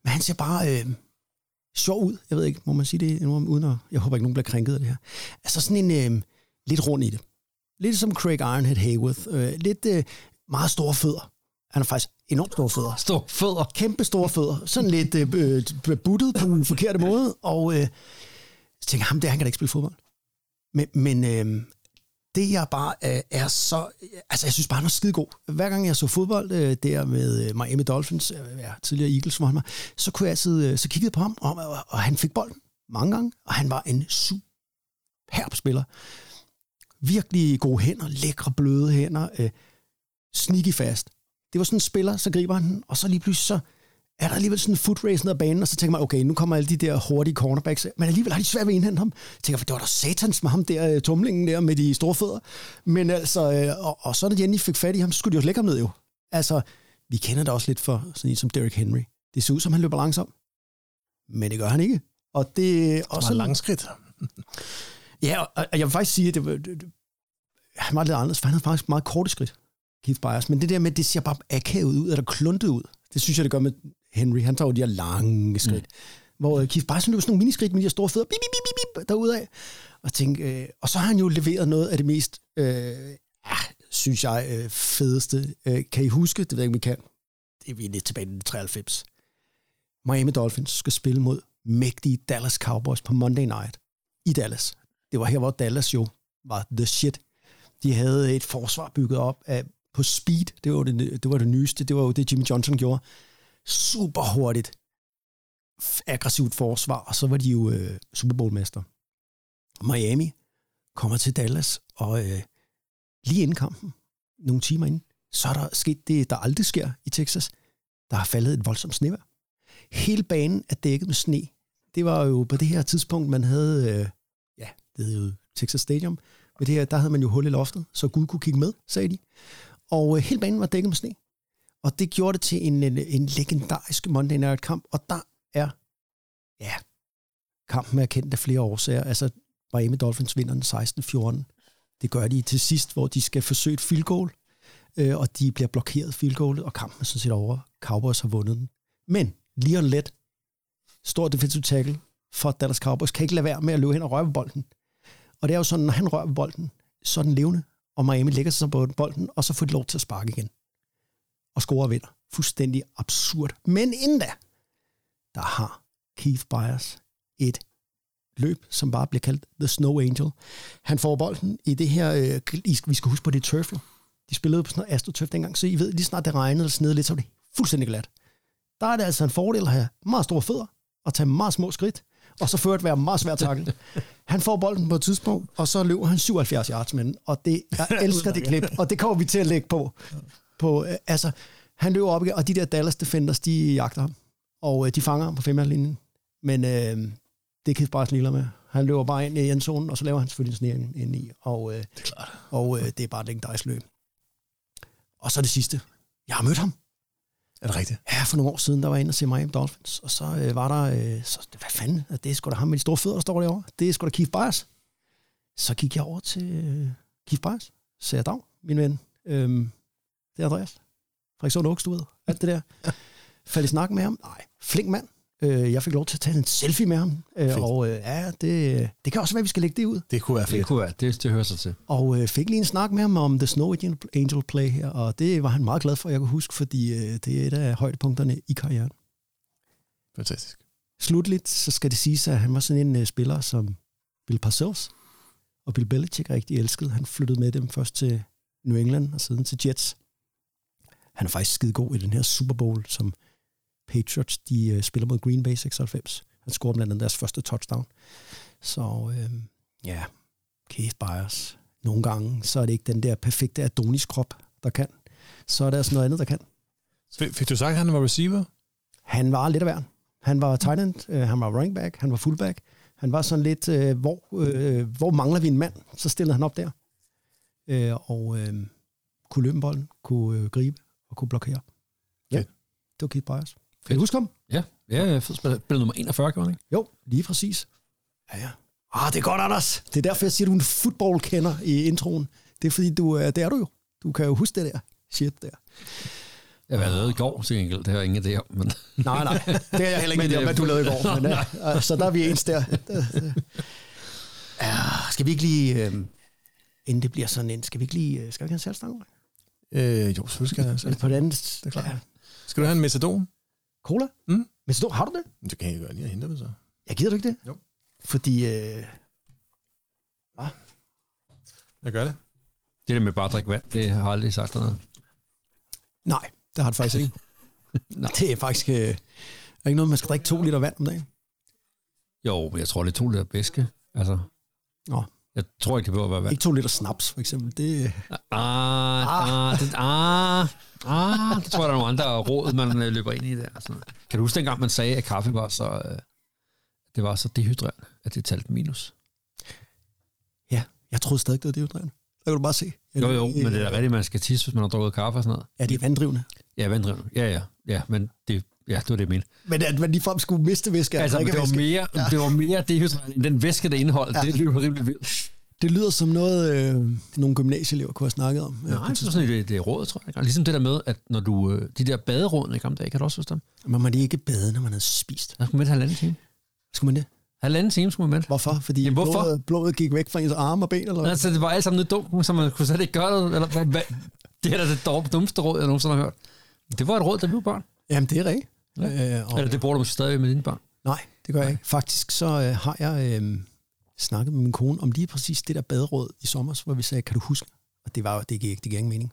Men han ser bare øh, sjov ud. Jeg ved ikke, må man sige det uden at... Jeg håber ikke, nogen bliver krænket af det her. Altså sådan en øh, lidt rund i det. Lidt som Craig Ironhead Hayworth. Øh, lidt øh, meget store fødder. Han har faktisk enormt store fødder. Stor fødder. Kæmpe store fødder. Sådan lidt øh, øh, buttet på en forkert måde. Og øh, så tænker jeg, ham der, han kan da ikke spille fodbold. Men, men øh, det jeg bare øh, er så... Altså, jeg synes bare, han er skide god. Hver gang jeg så fodbold øh, der med øh, Miami Dolphins, øh, ja, tidligere Eagles, hvor han var, så kunne jeg altid... Øh, så kiggede jeg på ham, og, og, og han fik bolden mange gange, og han var en superb spiller. Virkelig gode hænder, lækre, bløde hænder, øh, sneaky fast. Det var sådan en spiller, så griber han den, og så lige pludselig så er der alligevel sådan en foot race ned ad banen, og så tænker man, okay, nu kommer alle de der hurtige cornerbacks, men alligevel har de svært ved at indhente ham. Jeg tænker, det var da satans med ham der, øh, tumlingen der med de store fødder. Men altså, øh, og, og så når Jenny fik fat i ham, så skulle de jo lægge ham ned jo. Altså, vi kender det også lidt for sådan en som Derrick Henry. Det ser ud som, han løber langsomt. Men det gør han ikke. Og det er Og også så langskridt. Ja, og, og jeg vil faktisk sige, at det var, det, det, han var lidt anderledes, for han havde faktisk meget korte skridt, Keith Byers. Men det der med, det ser bare akavet ud, eller kluntet ud, det synes jeg, det gør med Henry. Han tager jo de her lange skridt. Mm. Hvor uh, Keith Byers, han løber sådan nogle miniskridt med de her store fødder, bip, bip, bip, bip, derudad. Og, tænk, øh, og så har han jo leveret noget af det mest, øh, ja, synes jeg, øh, fedeste. Øh, kan I huske, det ved jeg ikke, om I kan, det er vi lidt tilbage i 93. Miami Dolphins skal spille mod mægtige Dallas Cowboys på Monday Night i Dallas. Det var her, hvor Dallas jo var the shit. De havde et forsvar bygget op af, på speed. Det var det, det var det nyeste. Det var jo det, Jimmy Johnson gjorde. super hurtigt, aggressivt forsvar, og så var de jo øh, Super Bowl-mester. Miami kommer til Dallas, og øh, lige inden kampen, nogle timer inden, så er der sket det, der aldrig sker i Texas. Der har faldet et voldsomt snevejr. Hele banen er dækket med sne. Det var jo på det her tidspunkt, man havde, øh, ja, det hed jo Texas Stadium, men det her, der havde man jo hul i loftet, så Gud kunne kigge med, sagde de. Og øh, hele banen var dækket med sne. Og det gjorde det til en, en, en legendarisk Monday Night kamp, og der er, ja, kampen er kendt af flere årsager. Altså, Miami Dolphins vinder den 16-14. Det gør de til sidst, hvor de skal forsøge et field goal, øh, og de bliver blokeret field goalet, og kampen er sådan set over. Cowboys har vundet den. Men Leon Lett, stor defensive tackle for Dallas Cowboys, kan ikke lade være med at løbe hen og røre ved bolden. Og det er jo sådan, når han rører ved bolden, så er den levende, og Miami lægger sig så på bolden, og så får de lov til at sparke igen. Og score og vinder. Fuldstændig absurd. Men inden da, der har Keith Byers et løb, som bare bliver kaldt The Snow Angel. Han får bolden i det her, øh, vi skal huske på det er De spillede på sådan noget astroturf dengang, så I ved, lige snart det regnede eller snede lidt, så var det fuldstændig glat. Der er det altså en fordel at have meget store fødder, og tage meget små skridt, og så ført være meget svært takle. Han får bolden på et tidspunkt, og så løber han 77 yards med den, og det, jeg elsker det klip, og det kommer vi til at lægge på. på øh, altså, han løber op igen, og de der Dallas Defenders, de jagter ham, og øh, de fanger ham på femmerlinjen. Men øh, det Keith Bryce ligeglad med. Han løber bare ind i endzonen, og så laver han selvfølgelig en snæring ind i, og, øh, det er klart. og øh, det er bare et løb. Og så det sidste. Jeg har mødt ham. Er det rigtigt? Ja, for nogle år siden, der var jeg inde og se Miami Dolphins, og så øh, var der, øh, så, hvad fanden, det er sgu da ham med de store fødder, der står derovre. Det er sgu da Keith Byers. Så gik jeg over til øh, Keith Byers, så jeg dag, min ven. Øhm, det er Andreas. Frederikshund du ved. Alt det der. Faldt i snak med ham. Nej, flink mand. Øh, jeg fik lov til at tage en selfie med ham. Øh, Fedt. og øh, ja, det, det kan også være, at vi skal lægge det ud. Det kunne være Det fedt. kunne være, det, det hører sig til. Og øh, fik lige en snak med ham om The Snow Angel- Angel Play her, og det var han meget glad for, jeg kunne huske, fordi øh, det er et af højdepunkterne i karrieren. Fantastisk. Slutligt, så skal det siges, at han var sådan en uh, spiller, som Bill Parcells og Bill Belichick rigtig elskede. Han flyttede med dem først til New England og siden til Jets. Han er faktisk skide god i den her Super Bowl, som Patriots de uh, spiller mod Green Bay 96. Han scorede blandt andet deres første touchdown. Så øh, ja, Keith Byers. Nogle gange, så er det ikke den der perfekte Adonis-krop, der kan. Så er der altså noget andet, der kan. Fik fik du sagt, at han var receiver? Han var lidt af hver. Han var tight end, øh, han var running back, han var fullback. Han var sådan lidt, øh, hvor, øh, hvor mangler vi en mand? Så stillede han op der. Øh, og øh, kunne løbe bolden, kunne øh, gribe og kunne blokere. Ja, Fedt. det var Keith Byers. Kan du huske ham? Ja, ja fed spiller. Spiller nummer 41, gjorde han ikke? Jo, lige præcis. Ja, ja. Ah, det er godt, Anders. Det er derfor, jeg siger, at du er en football-kender i introen. Det er fordi, du, er- det er du jo. Du kan jo huske det der shit der. Jeg var lavet i går, til gengæld. Det har jeg ingen idé om. Men... Nej, nej. Det er jeg heller ikke Men idé om, hvad du lavede i går. Men, ja, så der er vi ens der. Ja, skal vi ikke lige, øh, inden det bliver sådan en, skal vi ikke lige, øh, skal vi ikke have en salgstang? Øh, jo, selvfølgelig skal jeg. På det andet? Det er klart. Skal du have en metadon? Cola? Mm. Men så, har du det? Det kan jeg gøre lige at hente det så. Jeg gider du ikke det? Jo. Fordi, øh, Jeg gør det. Det der med bare at drikke vand, det har jeg aldrig sagt noget. nej, det har du faktisk ikke. det er faktisk, øh, er ikke noget, man skal drikke to liter vand om dagen. Jo, men jeg tror, det er to liter væske. Altså, Nå, jeg tror ikke, det behøver at være vand. ikke to liter snaps, for eksempel. Det, Ah, ah, det, ah, ah, det tror jeg, der er nogle andre råd, man øh, løber ind i der. Sådan. Kan du huske dengang, man sagde, at kaffe var så, øh, det var så dehydrerende, at det talte minus? ja, jeg troede stadig, det var dehydrerende. Der kan du bare se. Jo, jo, men det er da rigtigt, man skal tisse, hvis man har drukket kaffe og sådan noget. Ja, det er vanddrivende. Ja, vanddrivende. Ja, ja, ja, men det, ja, det var det, jeg mente. Men at man ligefrem skulle miste væske Altså, det var mere, det var mere dehydrerende end den væske, der indeholdt. Ja. Det lyder rimelig vildt. Det lyder som noget, øh, nogle gymnasieelever kunne have snakket om. øh, Nej, et det er sådan det, det er råd, tror jeg. Ligesom det der med, at når du, øh, de der baderådene i gamle dage, kan du også huske dem? Man må ikke bade, når man har spist. Der skulle man med halvanden time. Skulle man det? Halvanden time skulle man med. Hvorfor? Fordi Jamen, hvorfor? Blodet, blodet gik væk fra ens arme og ben, eller? Altså, det var alt sammen noget dumt, så man kunne slet ikke gøre det. Eller, hvad, det er da det dum- dummeste råd, jeg nogensinde har hørt. Det var et råd, vi var børn. Jamen, det er rigtigt. Ja. Øh, og, Eller det bruger du stadig med dine børn. nej, det gør jeg ikke. Faktisk så øh, har jeg øh, snakket med min kone om lige præcis det der baderåd i sommer, hvor vi sagde, kan du huske? Og det var jo, det gik ikke, det gav ingen mening.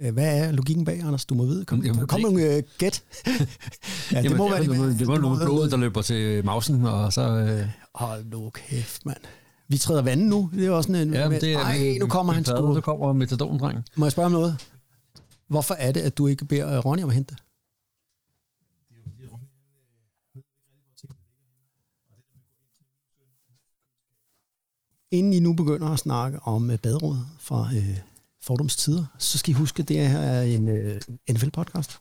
Øh, Hvad er logikken bag, Anders? Du må vide. Kom, Jamen, kom nogle øh, gæt. ja, det må være det, det nogle blod, der løber til mausen, og så... Øh, Hold nu kæft, mand. Vi træder vandet nu. Det er også sådan en... ja, det er... Ej, nu kommer han sgu. kommer metadondreng. Må jeg spørge om noget? Hvorfor er det, at du ikke beder øh, Ronny om at hente det? Inden I nu begynder at snakke om øh, baderådet fra øh, fordomstider, så skal I huske, at det her er en øh, NFL-podcast.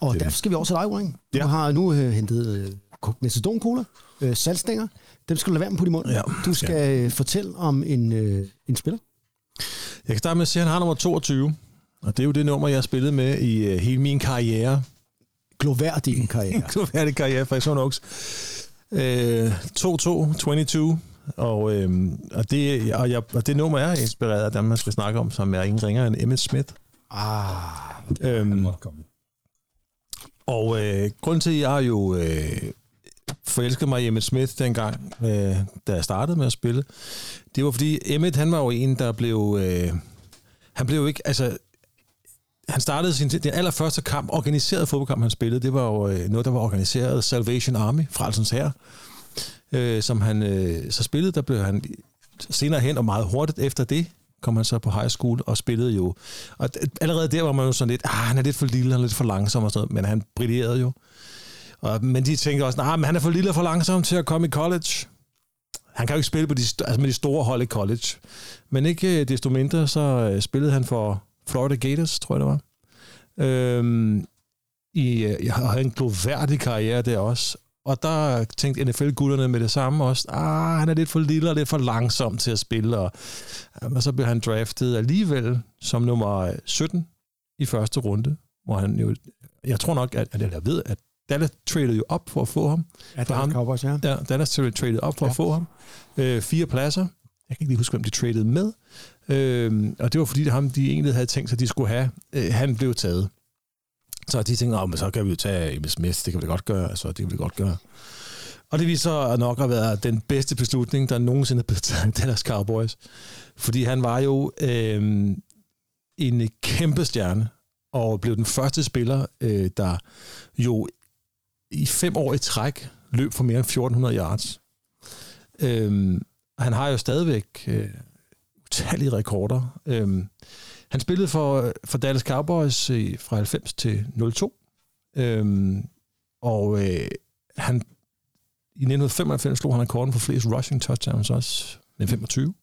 Og derfor skal vi også have dig. Du Ja. har nu øh, hentet øh, ko- Macedon-cola, øh, saltstænger. Dem skal du lade være med på i munden. Ja. Du skal øh, fortælle om en, øh, en spiller. Jeg kan starte med at sige, at han har nummer 22. Og det er jo det nummer, jeg har spillet med i øh, hele min karriere. Gloværdig karriere. Gloværdig karriere fra Arizona Oaks. Øh, 2-2, 22. Og, øh, og, det, og, jeg, og det nummer er inspireret af dem, man skal snakke om, som er ingen ringer end Emmett Smith. Ah, Øhm, og øh, grunden til, at jeg jo øh, forelskede mig i Emmett Smith dengang, øh, da jeg startede med at spille, det var fordi Emmett, han var jo en, der blev... Øh, han blev ikke... Altså, han startede sin, den allerførste kamp, organiseret fodboldkamp, han spillede, det var jo øh, noget, der var organiseret Salvation Army, frelsens her, øh, som han øh, så spillede. Der blev han senere hen, og meget hurtigt efter det, kom han så på high school og spillede jo. Og allerede der var man jo sådan lidt, ah, han er lidt for lille, han er lidt for langsom og sådan noget, men han brillerede jo. Og, men de tænkte også, nej, men han er for lille og for langsom til at komme i college. Han kan jo ikke spille på de, altså med de store hold i college. Men ikke øh, desto mindre, så øh, spillede han for Florida Gators, tror jeg det var. Øhm, i, øh, jeg havde en gloværdig karriere der også. Og der tænkte NFL-gutterne med det samme også, ah, han er lidt for lille og lidt for langsom til at spille. Og, og så blev han draftet alligevel som nummer 17 i første runde, hvor han jo, jeg tror nok, at, at jeg ved, at Dallas traded jo op for at få ham. ja, For ham. Cowboys, ja. Ja, Dallas traded op for ja. at få ham. Øh, fire pladser. Jeg kan ikke lige huske, hvem de traded med. Øh, og det var fordi, det ham, de egentlig havde tænkt sig, at de skulle have. Øh, han blev taget. Så de tænkte, oh, men så kan vi jo tage MSMS, Smith, det kan vi godt gøre. Altså, det kan vi godt gøre. Og det viser nok at være den bedste beslutning, der nogensinde er blevet taget af Dallas Cowboys. Fordi han var jo øh, en kæmpe stjerne, og blev den første spiller, øh, der jo i fem år i træk løb for mere end 1400 yards. Øh, han har jo stadigvæk øh, utallige rekorder. Øh, han spillede for, for Dallas Cowboys øh, fra 90 til 02. Øhm, og øh, han, i 1995 slog han rekorden for flest rushing touchdowns også, med 25.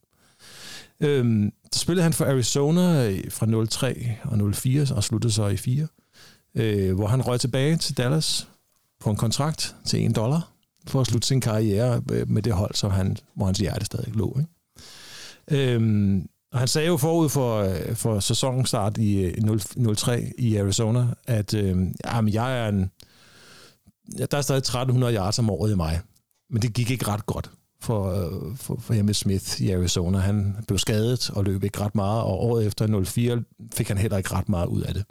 Øhm, så spillede han for Arizona øh, fra 03 og 04, og sluttede så i 4. Øh, hvor han røg tilbage til Dallas på en kontrakt til 1 dollar for at slutte sin karriere øh, med det hold, som han, hvor hans hjerte stadig lå. Ikke? Øhm, og han sagde jo forud for, øh, for sæsonstart i øh, 03 i Arizona, at øh, jamen, jeg er en, ja, der er stadig 1300 yards om året i mig. Men det gik ikke ret godt for, øh, for, for Emmitt Smith i Arizona. Han blev skadet og løb ikke ret meget, og året efter 04 fik han heller ikke ret meget ud af det.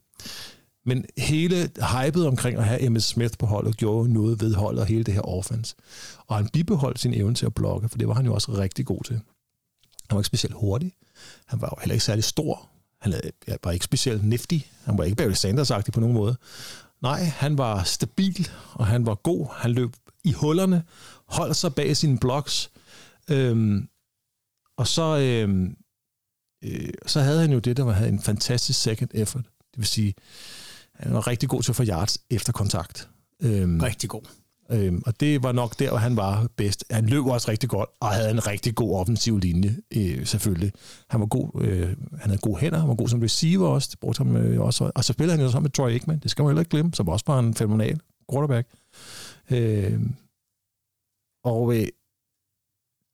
Men hele hypet omkring at have Emmitt Smith på holdet gjorde noget ved holdet og hele det her offense. Og han bibeholdt sin evne til at blokke, for det var han jo også rigtig god til. Han var ikke specielt hurtig. Han var jo heller ikke særlig stor. Han var ikke specielt nifty. Han var ikke Barry sanders på nogen måde. Nej, han var stabil, og han var god. Han løb i hullerne, holdt sig bag sine blocks. Øhm, og så, øhm, øh, så havde han jo det, der var havde en fantastisk second effort. Det vil sige, han var rigtig god til at få yards efter kontakt. Øhm, Rigtig god. Øhm, og det var nok der, hvor han var bedst. Han løb også rigtig godt, og havde en rigtig god offensiv linje, øh, selvfølgelig. Han var god, øh, han havde gode hænder, han var god som receiver også, det brugte ham øh, også. Og så spillede han jo sammen med Troy Aikman, det skal man heller ikke glemme, som også var en fenomenal quarterback. Øh, og øh,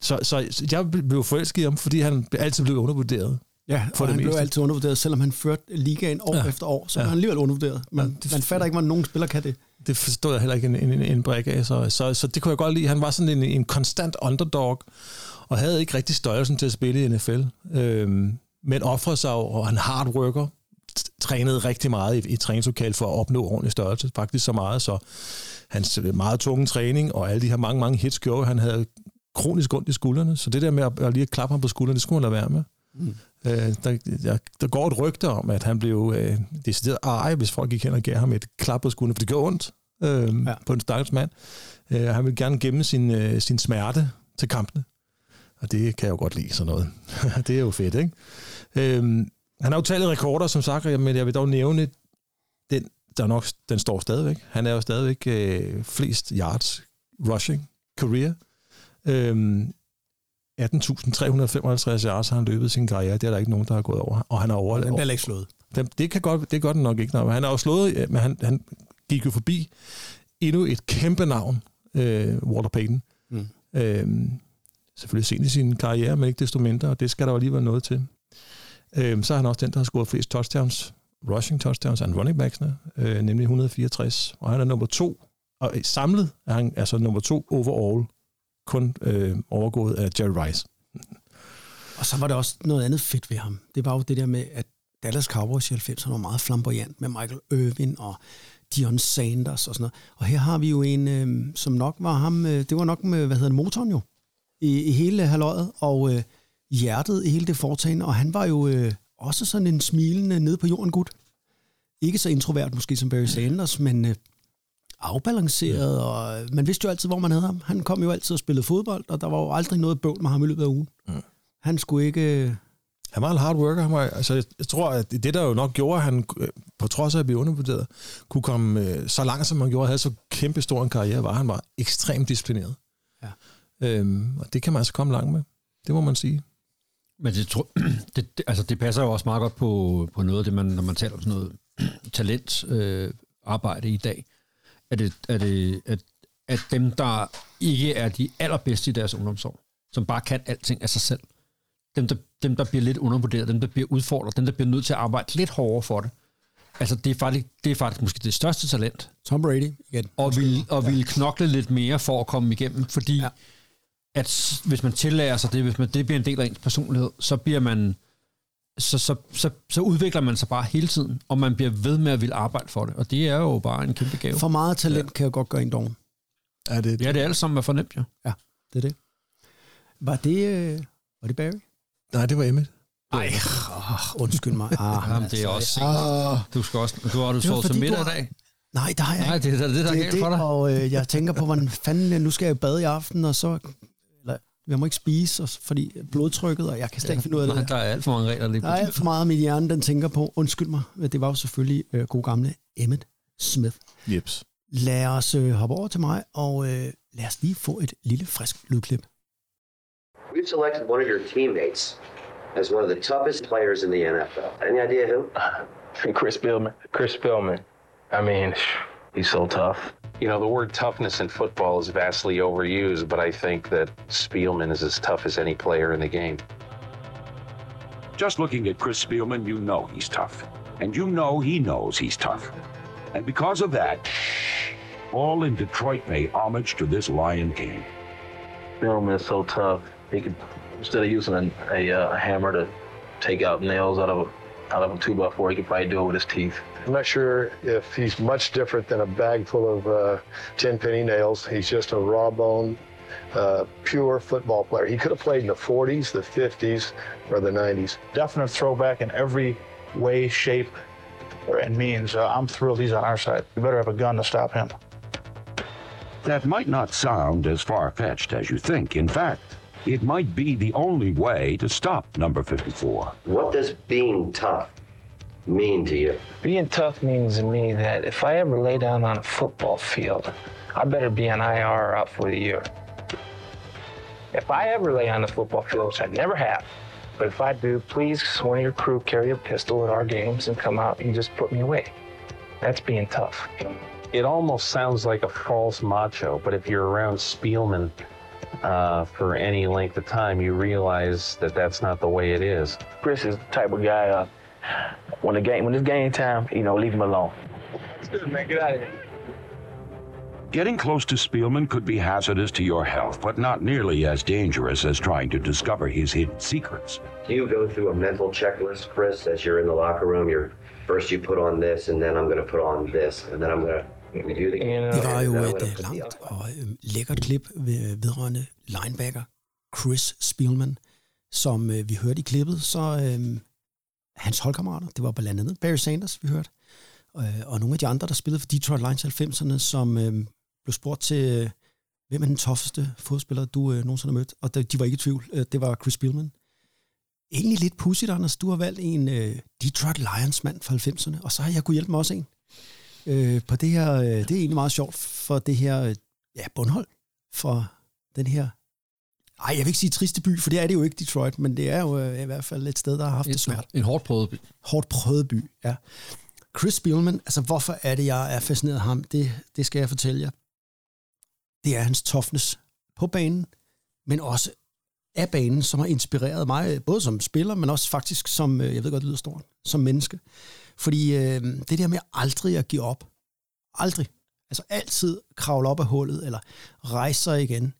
så, så, jeg blev forelsket i ham, fordi han altid blev undervurderet. Ja, For for det han blev meste. altid undervurderet, selvom han førte ligaen år Ja. efter år, så Ja. var han alligevel undervurderet. Man, Ja, det- man fatter ikke, hvordan nogen spiller kan det. det forstod jeg heller ikke en, en, en brik af. Så, så, så det kunne jeg godt lide. Han var sådan en, en konstant underdog, og havde ikke rigtig størrelsen til at spille i NFL. Øhm, men offrede sig og han hard worker, trænede rigtig meget i, i træningslokal for at opnå ordentlig størrelse. Faktisk så meget, så hans meget tunge træning og alle de her mange, mange hits gjorde, han havde kronisk ondt i skuldrene. Så det der med at, at lige klappe ham på skuldrene, det skulle han lade være med. Mm. Øh, der, der, der går et rygte om, at han blev øh, decideret ej, hvis folk gik hen og gav ham et klap på skulderen, for det gør ondt øh, ja. på en stakkels mand. Øh, han vil gerne gemme sin, øh, sin smerte til kampene. Og det kan jeg jo godt lide, sådan noget. det er jo fedt, ikke? Øh, han har jo taget rekorder, som sagt, men jeg vil dog nævne den, der nok, den står stadigvæk. Han er jo stadigvæk øh, flest yards rushing career. Øh, 18.355 yards har han løbet sin karriere. Det er der ikke nogen, der har gået over. Og han har over... Den bliver ikke slået. Det, det, kan godt, det gør den nok ikke. Men han har jo slået... Men han, han gik jo forbi endnu et kæmpe navn, øh, Walter Payton. Mm. Øh, selvfølgelig sent i sin karriere, men ikke desto mindre, og det skal der jo alligevel noget til. Øh, så er han også den, der har scoret flest touchdowns, rushing touchdowns and running backsne, øh, nemlig 164. Og han er nummer to, og samlet er han altså nummer to overall kun øh, overgået af Jerry Rice. Og så var der også noget andet fedt ved ham. Det var jo det der med, at Dallas Cowboys i 90'erne var meget flamboyant med Michael Irvin og Dion Sanders og sådan noget. Og her har vi jo en, øh, som nok var ham, øh, det var nok med, hvad hedder det, motoren jo, i, i hele halvøjet, og øh, hjertet i hele det foretagende, og han var jo øh, også sådan en smilende nede på jorden gut. Ikke så introvert måske som Barry Sanders, men øh, afbalanceret, ja. og man vidste jo altid, hvor man havde ham. Han kom jo altid og spillede fodbold, og der var jo aldrig noget bøvl med ham i løbet af ugen. Ja. Han skulle ikke... Han var en hard worker. Han var, altså, jeg tror, at det der jo nok gjorde, at han, øh, på trods af at blive undervurderet, kunne komme øh, så langt, som han gjorde, havde så kæmpe stor en karriere, var han var ekstremt disciplineret. Ja. Øhm, og det kan man altså komme langt med. Det må man sige. Men det, det, det, altså det passer jo også meget godt på, på noget af det, man, når man taler om sådan noget talent øh, arbejde i dag er det, er det at, at dem, der ikke er de allerbedste i deres ungdomsår, som bare kan alting af sig selv, dem der, dem, der bliver lidt undervurderet, dem, der bliver udfordret, dem, der bliver nødt til at arbejde lidt hårdere for det, altså det er faktisk, det er faktisk måske det største talent. Tom Brady igen. Og vil, og vil knokle lidt mere for at komme igennem, fordi ja. at hvis man tillærer sig det, hvis man, det bliver en del af ens personlighed, så bliver man så, så, så, så udvikler man sig bare hele tiden, og man bliver ved med at ville arbejde for det. Og det er jo bare en kæmpe gave. For meget talent ja. kan jo godt gøre en doven. Er det, ja, det er alt sammen er fornemt, jo. Ja, det er det. Var det, øh, var det Barry? Nej, det var Emmett. Nej, oh, undskyld mig. Ah, Jamen, det er også ah, Du skal også, du har du sovet til middag i dag. Nej, der har jeg Nej, det er det, der er galt for dig. Og øh, jeg tænker på, hvordan fanden, nu skal jeg bade i aften, og så jeg må ikke spise, fordi blodtrykket, og jeg kan slet ikke finde ud af det. Der er alt for mange regler lige Der er alt for meget, min hjerne den tænker på. Undskyld mig, det var jo selvfølgelig øh, god gamle Emmett Smith. Jeps. Lad os øh, hoppe over til mig, og øh, lad os lige få et lille frisk lydklip. We've selected one of your teammates as one of the toughest players in the NFL. Any idea who? Chris Billman. Chris Billman. I mean, he's so tough. You know, the word toughness in football is vastly overused, but I think that Spielman is as tough as any player in the game. Just looking at Chris Spielman, you know he's tough. And you know he knows he's tough. And because of that, all in Detroit pay homage to this Lion King. Spielman is so tough. He could, instead of using a, a, uh, a hammer to take out nails out of a, out of a two by four, he could probably do it with his teeth. I'm not sure if he's much different than a bag full of uh, 10 penny nails. He's just a raw bone, uh, pure football player. He could have played in the 40s, the 50s, or the 90s. Definite throwback in every way, shape, and means. Uh, I'm thrilled he's on our side. We better have a gun to stop him. That might not sound as far fetched as you think. In fact, it might be the only way to stop number 54. What does being tough mean to you? Being tough means to me that if I ever lay down on a football field, I better be on IR or out for the year. If I ever lay on the football field, which I never have, but if I do, please, one of your crew carry a pistol at our games and come out and just put me away. That's being tough. It almost sounds like a false macho, but if you're around Spielman uh, for any length of time, you realize that that's not the way it is. Chris is the type of guy. Uh, when the game, when it's game time, you know, leave him alone. man. Get out of here. Getting close to Spielman could be hazardous to your health, but not nearly as dangerous as trying to discover his hidden secrets. Do you go through a mental checklist, Chris, as you're in the locker room? You're first you put on this, and then I'm going to put on this, and then I'm going to do the. Det var jo et langt og lækkert klip vedrørende linebacker Chris Spielman, som øh, vi hørte i klippet, så hans holdkammerater, det var blandt andet Barry Sanders, vi hørte, øh, og nogle af de andre, der spillede for Detroit Lions 90'erne, som øh, blev spurgt til, øh, hvem er den toffeste fodspiller, du øh, nogensinde har mødt? Og de var ikke i tvivl, øh, det var Chris Billman. Egentlig lidt pudsigt, Anders, du har valgt en øh, Detroit Lions mand fra 90'erne, og så har jeg kunne hjælpe mig også en. Øh, på det her, øh, det er egentlig meget sjovt for det her, øh, ja, bundhold, for den her ej, jeg vil ikke sige triste by, for det er det jo ikke Detroit, men det er jo øh, i hvert fald et sted, der har haft en, det svært. En hårdt prøvet by. Hårdt prøvet by, ja. Chris Spielman, altså hvorfor er det, jeg er fascineret af ham? Det, det skal jeg fortælle jer. Det er hans toughness på banen, men også af banen, som har inspireret mig, både som spiller, men også faktisk som, øh, jeg ved godt, det lyder stort, som menneske. Fordi øh, det der med aldrig at give op, aldrig, altså altid kravle op af hullet, eller rejse sig igen,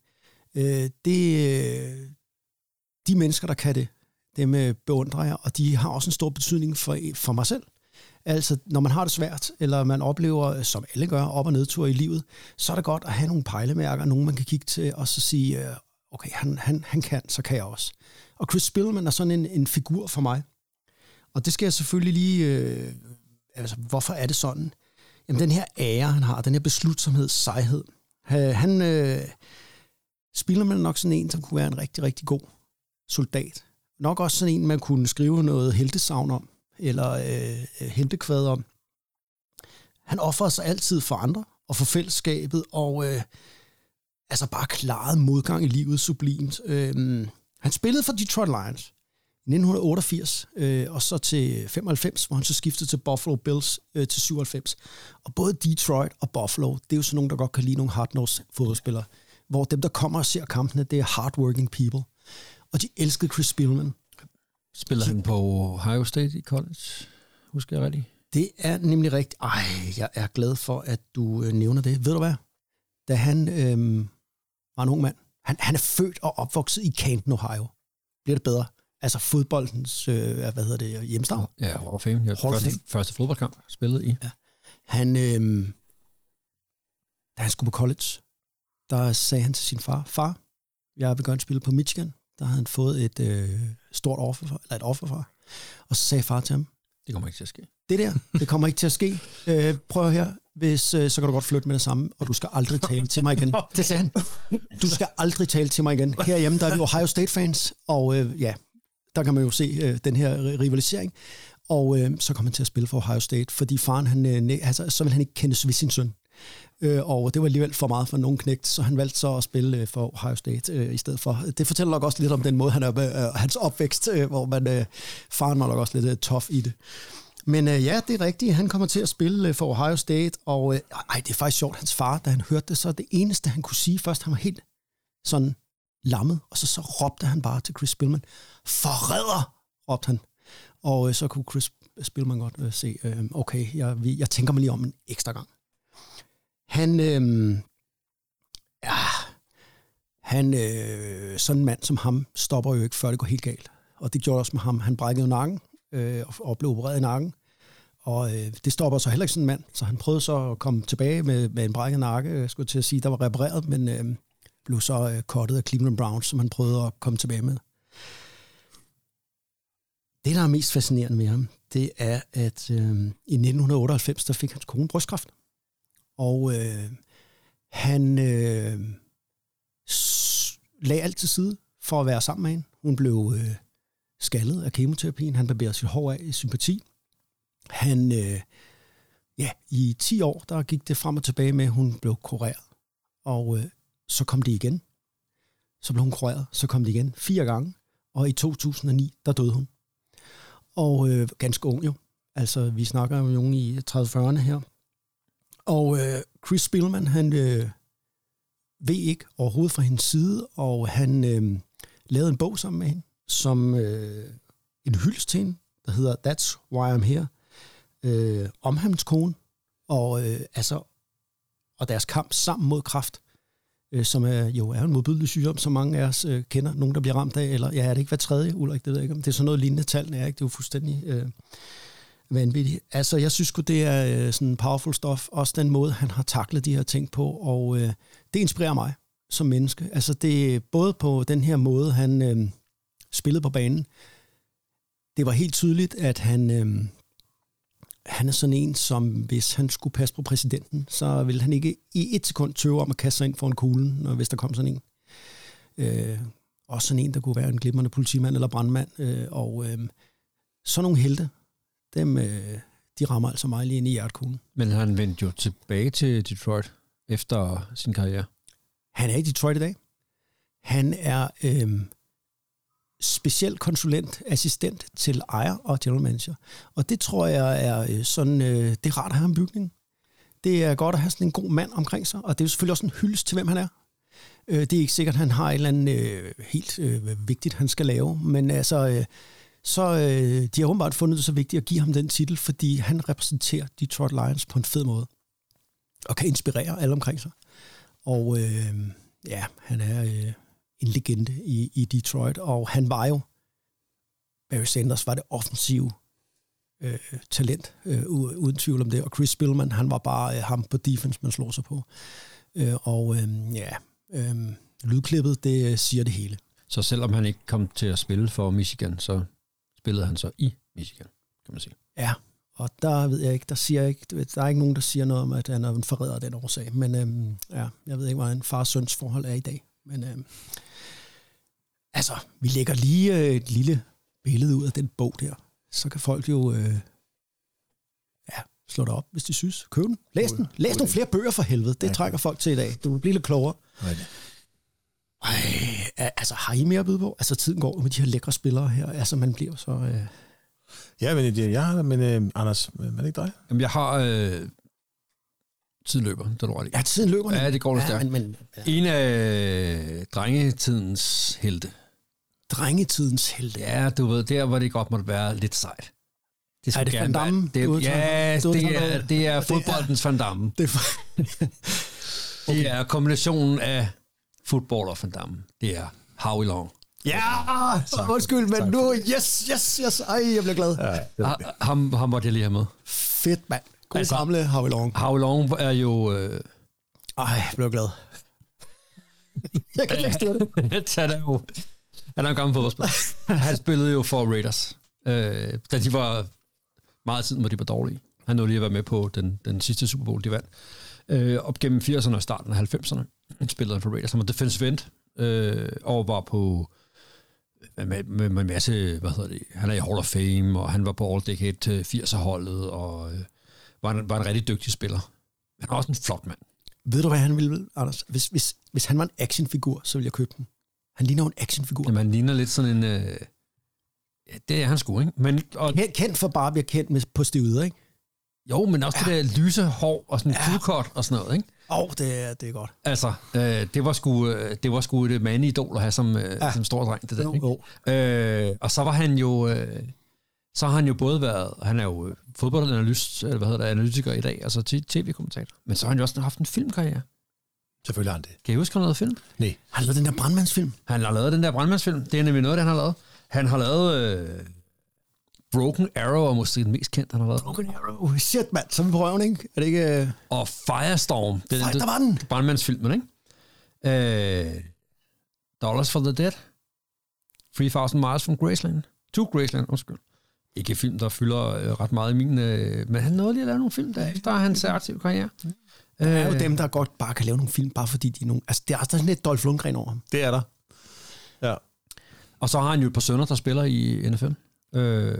øh, det, øh, de mennesker, der kan det, dem øh, beundrer jeg, og de har også en stor betydning for, for mig selv. Altså, når man har det svært, eller man oplever, som alle gør, op- og nedtur i livet, så er det godt at have nogle pejlemærker, nogen man kan kigge til, og så sige, øh, okay, han, han, han kan, så kan jeg også. Og Chris Spillman er sådan en, en figur for mig. Og det skal jeg selvfølgelig lige... Øh, altså, hvorfor er det sådan? Jamen, den her ære, han har, den her beslutsomhed, sejhed. Han, øh, spiller man nok sådan en, som kunne være en rigtig, rigtig god soldat. Nok også sådan en, man kunne skrive noget heltesavn om, eller øh, øh hentekvad om. Han offrer sig altid for andre og for fællesskabet, og øh, altså bare klaret modgang i livet sublimt. Øh, han spillede for Detroit Lions i 1988, øh, og så til 95, hvor han så skiftede til Buffalo Bills øh, til 97. Og både Detroit og Buffalo, det er jo sådan nogen, der godt kan lide nogle hard fodboldspillere, hvor dem, der kommer og ser kampene, det er hardworking people. Og de elskede Chris Spielman. Spiller han på Ohio State i college? Husker jeg rigtigt? Det er nemlig rigtigt. Ej, jeg er glad for, at du øh, nævner det. Ved du hvad? Da han øh, var en ung mand, han, han er født og opvokset i Canton, Ohio. Bliver det bedre? Altså fodboldens, øh, hvad hedder det, hjemstavn? Ja, Hall of Fame. Ja, første, første fodboldkamp spillet i. Ja. Han, øh, da han skulle på college, der sagde han til sin far, far, jeg vil gerne spille på Michigan. Der havde han fået et øh, stort offer for, eller et offer for. Og så sagde far til ham, Det kommer ikke til at ske. det der, det kommer ikke til at ske. Øh, prøv her, hvis, øh, så kan du godt flytte med det samme, og du skal aldrig tale til mig igen. Det sagde han. Du skal aldrig tale til mig igen. Herhjemme, der er vi Ohio State-fans, og øh, ja, der kan man jo se øh, den her rivalisering. Og øh, så kom han til at spille for Ohio State, fordi faren, han, øh, altså, så ville han ikke kendes ved sin søn. Øh, og det var alligevel for meget for nogen knægt, så han valgte så at spille øh, for Ohio State øh, i stedet for. Det fortæller nok også lidt om den måde, han er, øh, hans opvækst, øh, hvor man, øh, faren var nok også lidt øh, tough i det. Men øh, ja, det er rigtigt. Han kommer til at spille øh, for Ohio State, og øh, ej, det er faktisk sjovt. Hans far, da han hørte det, så det eneste, han kunne sige først, han var helt sådan lammet, og så, så råbte han bare til Chris Spillman, forræder, råbte han. Og øh, så kunne Chris Spillman godt øh, se, øh, okay, jeg, jeg tænker mig lige om en ekstra gang. Han, øh, ja, han, øh, sådan en mand som ham, stopper jo ikke, før det går helt galt. Og det gjorde også med ham. Han brækkede nakken, øh, og, og blev opereret i nakken. Og øh, det stopper så heller ikke sådan en mand. Så han prøvede så at komme tilbage med, med en brækket nakke, øh, jeg skulle til at sige, der var repareret, men øh, blev så øh, kottet af Cleveland Browns, som han prøvede at komme tilbage med. Det, der er mest fascinerende med ham, det er, at øh, i 1998, der fik hans kone brystkræft. Og øh, han øh, lagde alt til side for at være sammen med hende. Hun blev øh, skaldet af kemoterapien. Han barberede sit hår af i sympati. Han, øh, ja, i 10 år, der gik det frem og tilbage med, at hun blev kureret. Og øh, så kom det igen. Så blev hun kureret. Så kom det igen fire gange. Og i 2009, der døde hun. Og øh, ganske ung jo. Altså, vi snakker jo nogen i 30-40'erne her. Og øh, Chris Spillman, han øh, ved ikke overhovedet fra hendes side, og han øh, lavede en bog sammen med hende, som øh, en hyldest til hende, der hedder That's Why I'm Here, øh, om hans kone, og, øh, altså, og deres kamp sammen mod kraft, øh, som er, jo er en modbydelig sygdom, som mange af os øh, kender, nogen der bliver ramt af, eller ja, er det ikke hver tredje, Ulrik, det ved jeg ikke, om det er sådan noget lignende tallene er, ikke? det er jo fuldstændig øh, vanvittig. Altså, jeg synes det er øh, sådan powerful stuff, også den måde, han har taklet de her ting på, og øh, det inspirerer mig som menneske. Altså, det er både på den her måde, han øh, spillede på banen. Det var helt tydeligt, at han, øh, han er sådan en, som hvis han skulle passe på præsidenten, så ville han ikke i et sekund tøve om at kaste sig ind for en kugle, når, hvis der kom sådan en. Øh, også sådan en, der kunne være en glimrende politimand eller brandmand. Øh, og øh, sådan nogle helte, dem, øh, de rammer altså mig lige ind i hjertekuglen. Men han vendte jo tilbage til Detroit efter sin karriere. Han er i Detroit i dag. Han er øh, speciel konsulent, assistent til ejer og general manager. Og det tror jeg er øh, sådan, øh, det er rart at have en bygning. Det er godt at have sådan en god mand omkring sig, og det er jo selvfølgelig også en hyldest til, hvem han er. Øh, det er ikke sikkert, at han har et eller andet øh, helt øh, vigtigt, han skal lave, men altså, øh, så øh, de har åbenbart fundet det så vigtigt at give ham den titel, fordi han repræsenterer Detroit Lions på en fed måde, og kan inspirere alle omkring sig. Og øh, ja, han er øh, en legende i, i Detroit, og han var jo, Barry Sanders var det offensive øh, talent, øh, uden tvivl om det, og Chris Spillman, han var bare øh, ham på defense, man slår sig på. Øh, og øh, ja, øh, lydklippet, det øh, siger det hele. Så selvom han ikke kom til at spille for Michigan, så spillede han så i Michigan, kan man sige. Ja, og der ved jeg ikke, der, siger jeg ikke, der er ikke nogen, der siger noget om, at han er en forræder af den årsag. Men øhm, ja, jeg ved ikke, hvad en far-søns forhold er i dag. Men øhm, altså, vi lægger lige øh, et lille billede ud af den bog der. Så kan folk jo øh, ja, slå det op, hvis de synes. Køb den. Læs den. Læs nogle flere bøger for helvede. Det trækker folk til i dag. Du vil blive lidt klogere. Ej, altså, har I mere at byde på? Altså, tiden går med de her lækre spillere her. Altså, man bliver så... Øh... Ja, men det, jeg har men øh, Anders, er det ikke dig? Jamen, jeg har... Øh, tiden løber, det er du ret i. Ja, tiden løber. Ja, det går lidt ja, stærkt. Men, men, ja. En af drengetidens helte. Drengetidens helte? Ja, du ved, der hvor det godt måtte være lidt sejt. Det er det Van Damme? Det, du ja, du det er, det er fodboldens Van Damme. Det er, det er kombinationen af fodbold og Van Damme. Det er Howie Long. Ja, tak, undskyld, men nu, yes, yes, yes, ej, jeg bliver glad. Ja, ha, ham, ham måtte jeg lige have med. Fedt, mand. God altså, gamle Howie Long. Howie Long er jo... Øh... Ej, jeg blev glad. jeg kan ikke styre det. han er jo... Han er en gammel fodboldspiller. han spillede jo for Raiders, øh, da de var meget tid, hvor de var dårlige. Han nåede lige at være med på den, den sidste Super Bowl, de vandt. Øh, op gennem 80'erne og starten af 90'erne. Han spillede for Raiders. Han var defensive end, øh, og var på med, med, med en masse, hvad hedder det, han er i Hall of Fame, og han var på All Decade til 80'er-holdet, og øh, var, en, var en rigtig dygtig spiller. Men også en flot mand. Ved du, hvad han ville, Anders? Hvis, hvis, hvis han var en actionfigur, så ville jeg købe den. Han ligner en actionfigur. Jamen, han ligner lidt sådan en... Øh, ja, det er han sgu, ikke? Men, og, kendt, kendt for bare at blive kendt med, på stivet, ikke? Jo, men også ja. det der lyse hår og sådan ja. og sådan noget, ikke? Åh, oh, det, er, det er godt. Altså, øh, det, var sgu, øh, det var sgu et mandidol at have som, øh, ja. som stor dreng, det der. Jo, jo. Øh, og så var han jo... Øh, så har han jo både været, han er jo fodboldanalyst, eller hvad hedder det, analytiker i dag, altså tv-kommentator. Men så har han jo også haft en filmkarriere. Selvfølgelig har han det. Kan I huske, han lavet film? Nej. Han har lavet den der brandmandsfilm. Han har lavet den der brandmandsfilm. Det er nemlig noget, det, han har lavet. Han har lavet øh, Broken Arrow, er måske den mest kendte, han har lavet. Broken Arrow. Shit, mand. Så er vi på røven, ikke? Er det ikke... Uh... Og Firestorm. Det, Fire, der var den. Brandmandsfilmen, ikke? Øh, Dollars for the Dead. 3000 Miles from Graceland. To Graceland, undskyld. Ikke film, der fylder øh, ret meget i min... Øh, men han nåede lige at lave nogle film, der efter hans aktive karriere. Der er jo dem, der godt bare kan lave nogle film, bare fordi de er nogle... Altså, det er sådan lidt Dolph Lundgren over ham. Det er der. Ja. Og så har han jo et par sønner, der spiller i NFL. Øh,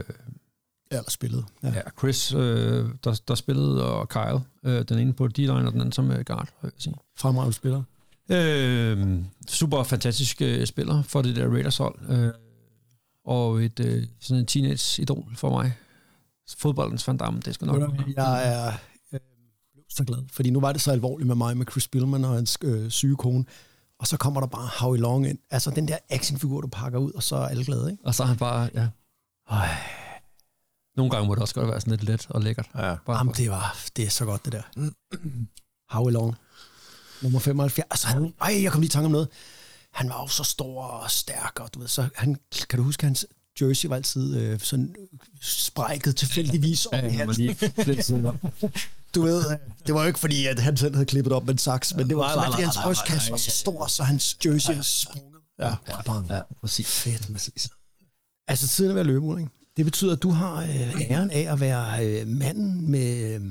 eller spillet. Ja, ja Chris, øh, der, der spillede, og Kyle, øh, den ene på D-line, og den anden som øh, guard, vil jeg sige. Fremragende spiller. Øh, super fantastisk øh, spiller for det der Raiders hold. Øh, og et øh, sådan en teenage-idol for mig. Fodboldens Van Damme, det skal nok. Jeg er øh, så glad, fordi nu var det så alvorligt med mig, med Chris Billman og hans øh, syge kone. Og så kommer der bare Howie Long ind. Altså den der actionfigur, du pakker ud, og så er alle glade, ikke? Og så er han bare, ja. Øj. Nogle gange må det også godt være sådan lidt let og lækkert. Ja. Bare Jamen, det, var, det er så godt, det der. Howie Long. Nummer 75. Altså, han, ej, jeg kom lige i tanke om noget. Han var jo så stor og stærk, og du ved, så han, kan du huske, hans jersey var altid øh, sådan sprækket tilfældigvis ja, ja, lige Du ved, det var jo ikke fordi, at han selv havde klippet op med en saks, men det var nej, fordi hans brystkasse var så stor, så hans jersey er sprunget. Ja, ja, ja, præcis. Fedt, præcis. Altså tiden er ved at løbe ud, ikke? Det betyder, at du har øh, æren af at være øh, manden med øh,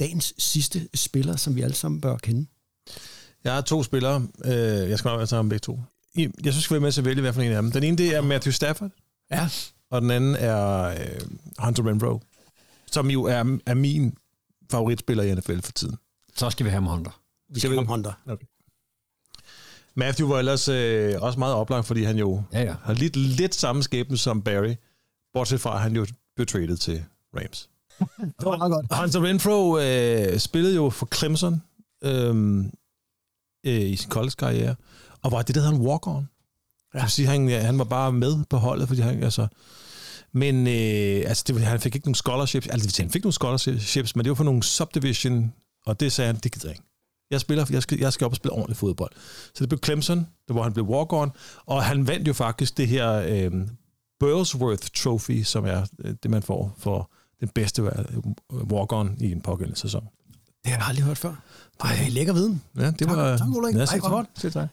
dagens sidste spiller, som vi alle sammen bør kende. Jeg har to spillere. Øh, jeg skal nok være sammen begge to. I- Jeg synes, vi skal være med til at vælge, hvad for en af dem. Den ene, det er Matthew Stafford. Ja. Og den anden er øh, Hunter Renfro, som jo er, er min favoritspiller i NFL for tiden. Så skal vi have ham Hunter. Vi skal have Hunter. Okay. Matthew var ellers øh, også meget oplagt, fordi han jo ja, ja. har lidt, lidt samme skæbne som Barry, bortset fra, at han jo blev traded til Rams. Det var meget godt. Hunter Renfro øh, spillede jo for Clemson øh, øh, i sin college-karriere, og var det, der hedder en walk-on. Ja. Det vil sige, han, han var bare med på holdet, fordi han, altså, men øh, altså, det, han fik ikke nogen scholarships, altså han fik nogle scholarships, men det var for nogle subdivision, og det sagde han, det gider jeg ikke. Jeg spiller, jeg skal, jeg skal op og spille ordentlig fodbold. Så det blev Clemson, der hvor han blev walk-on, og han vandt jo faktisk det her øh, Burlsworth Trophy, som er øh, det, man får for den bedste øh, walk-on i en pågældende sæson. Det har jeg aldrig hørt før. Ej, lækker viden. Ja, det Tak- var... tak, Ulrik. Ja, tak. godt. Selv tak.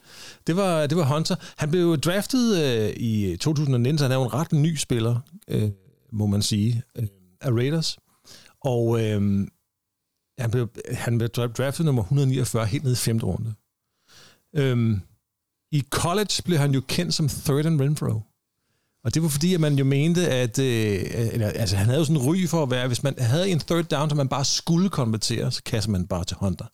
Det var, det var Hunter. Han blev draftet øh, i 2019, så han er jo en ret ny spiller, øh, må man sige, øh, af Raiders. Og øh, han, blev, han blev draftet nummer 149 helt ned i femte runde. Øhm, I college blev han jo kendt som Third and Renfro. Og det var fordi, at man jo mente, at øh, eller, altså, han havde jo sådan en ry for at være, hvis man havde en third down, som man bare skulle konvertere, så kaster man bare til Hunter.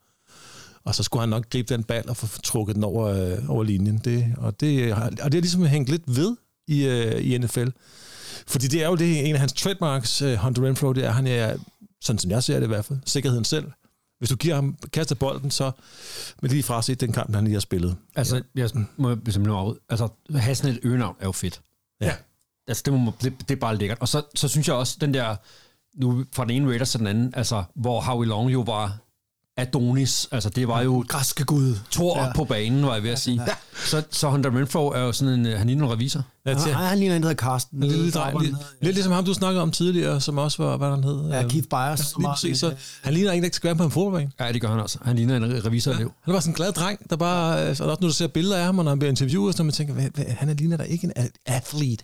Og så skulle han nok gribe den ball og få trukket den over, øh, over linjen. Det, og, det, øh, og det er ligesom hængt lidt ved i, øh, i NFL. Fordi det er jo det, en af hans trademarks, øh, Hunter Renfro, det er, han er, sådan som jeg ser det i hvert fald, sikkerheden selv. Hvis du giver ham, kaster bolden, så vil lige fra se den kamp, han lige har spillet. Altså, jeg må simpelthen afbryde. Altså, at have sådan et øgenavn er jo fedt. Ja. Altså, det, må, det, det er bare lækkert. Og så, så synes jeg også, den der, nu fra den ene Raiders til den anden, altså, hvor Howie Long jo var Adonis, altså det var jo... Græske gud. Thor Ja. ja. på banen, var jeg ved at sige. Ja. Så, så Hunter Renfro er jo sådan en, øh, han ligner en revisor. Ja, til, Nej, han ligner en, der hedder Carsten. en lille dreng, lidt, lidt ligesom ham, du snakkede om tidligere, som også var, hvad han hed? Ja, Keith Byers. som Lige præcis, så han ligner en, der ikke skal være på en fodboldbane. Ja, det gør han også. Han ligner en revisorelev. Han var sådan en glad dreng, der bare... Altså, også når du ser billeder af ham, og når han bliver interviewet, så man tænker, hvad, hvad, han er ligner da ikke en athlete.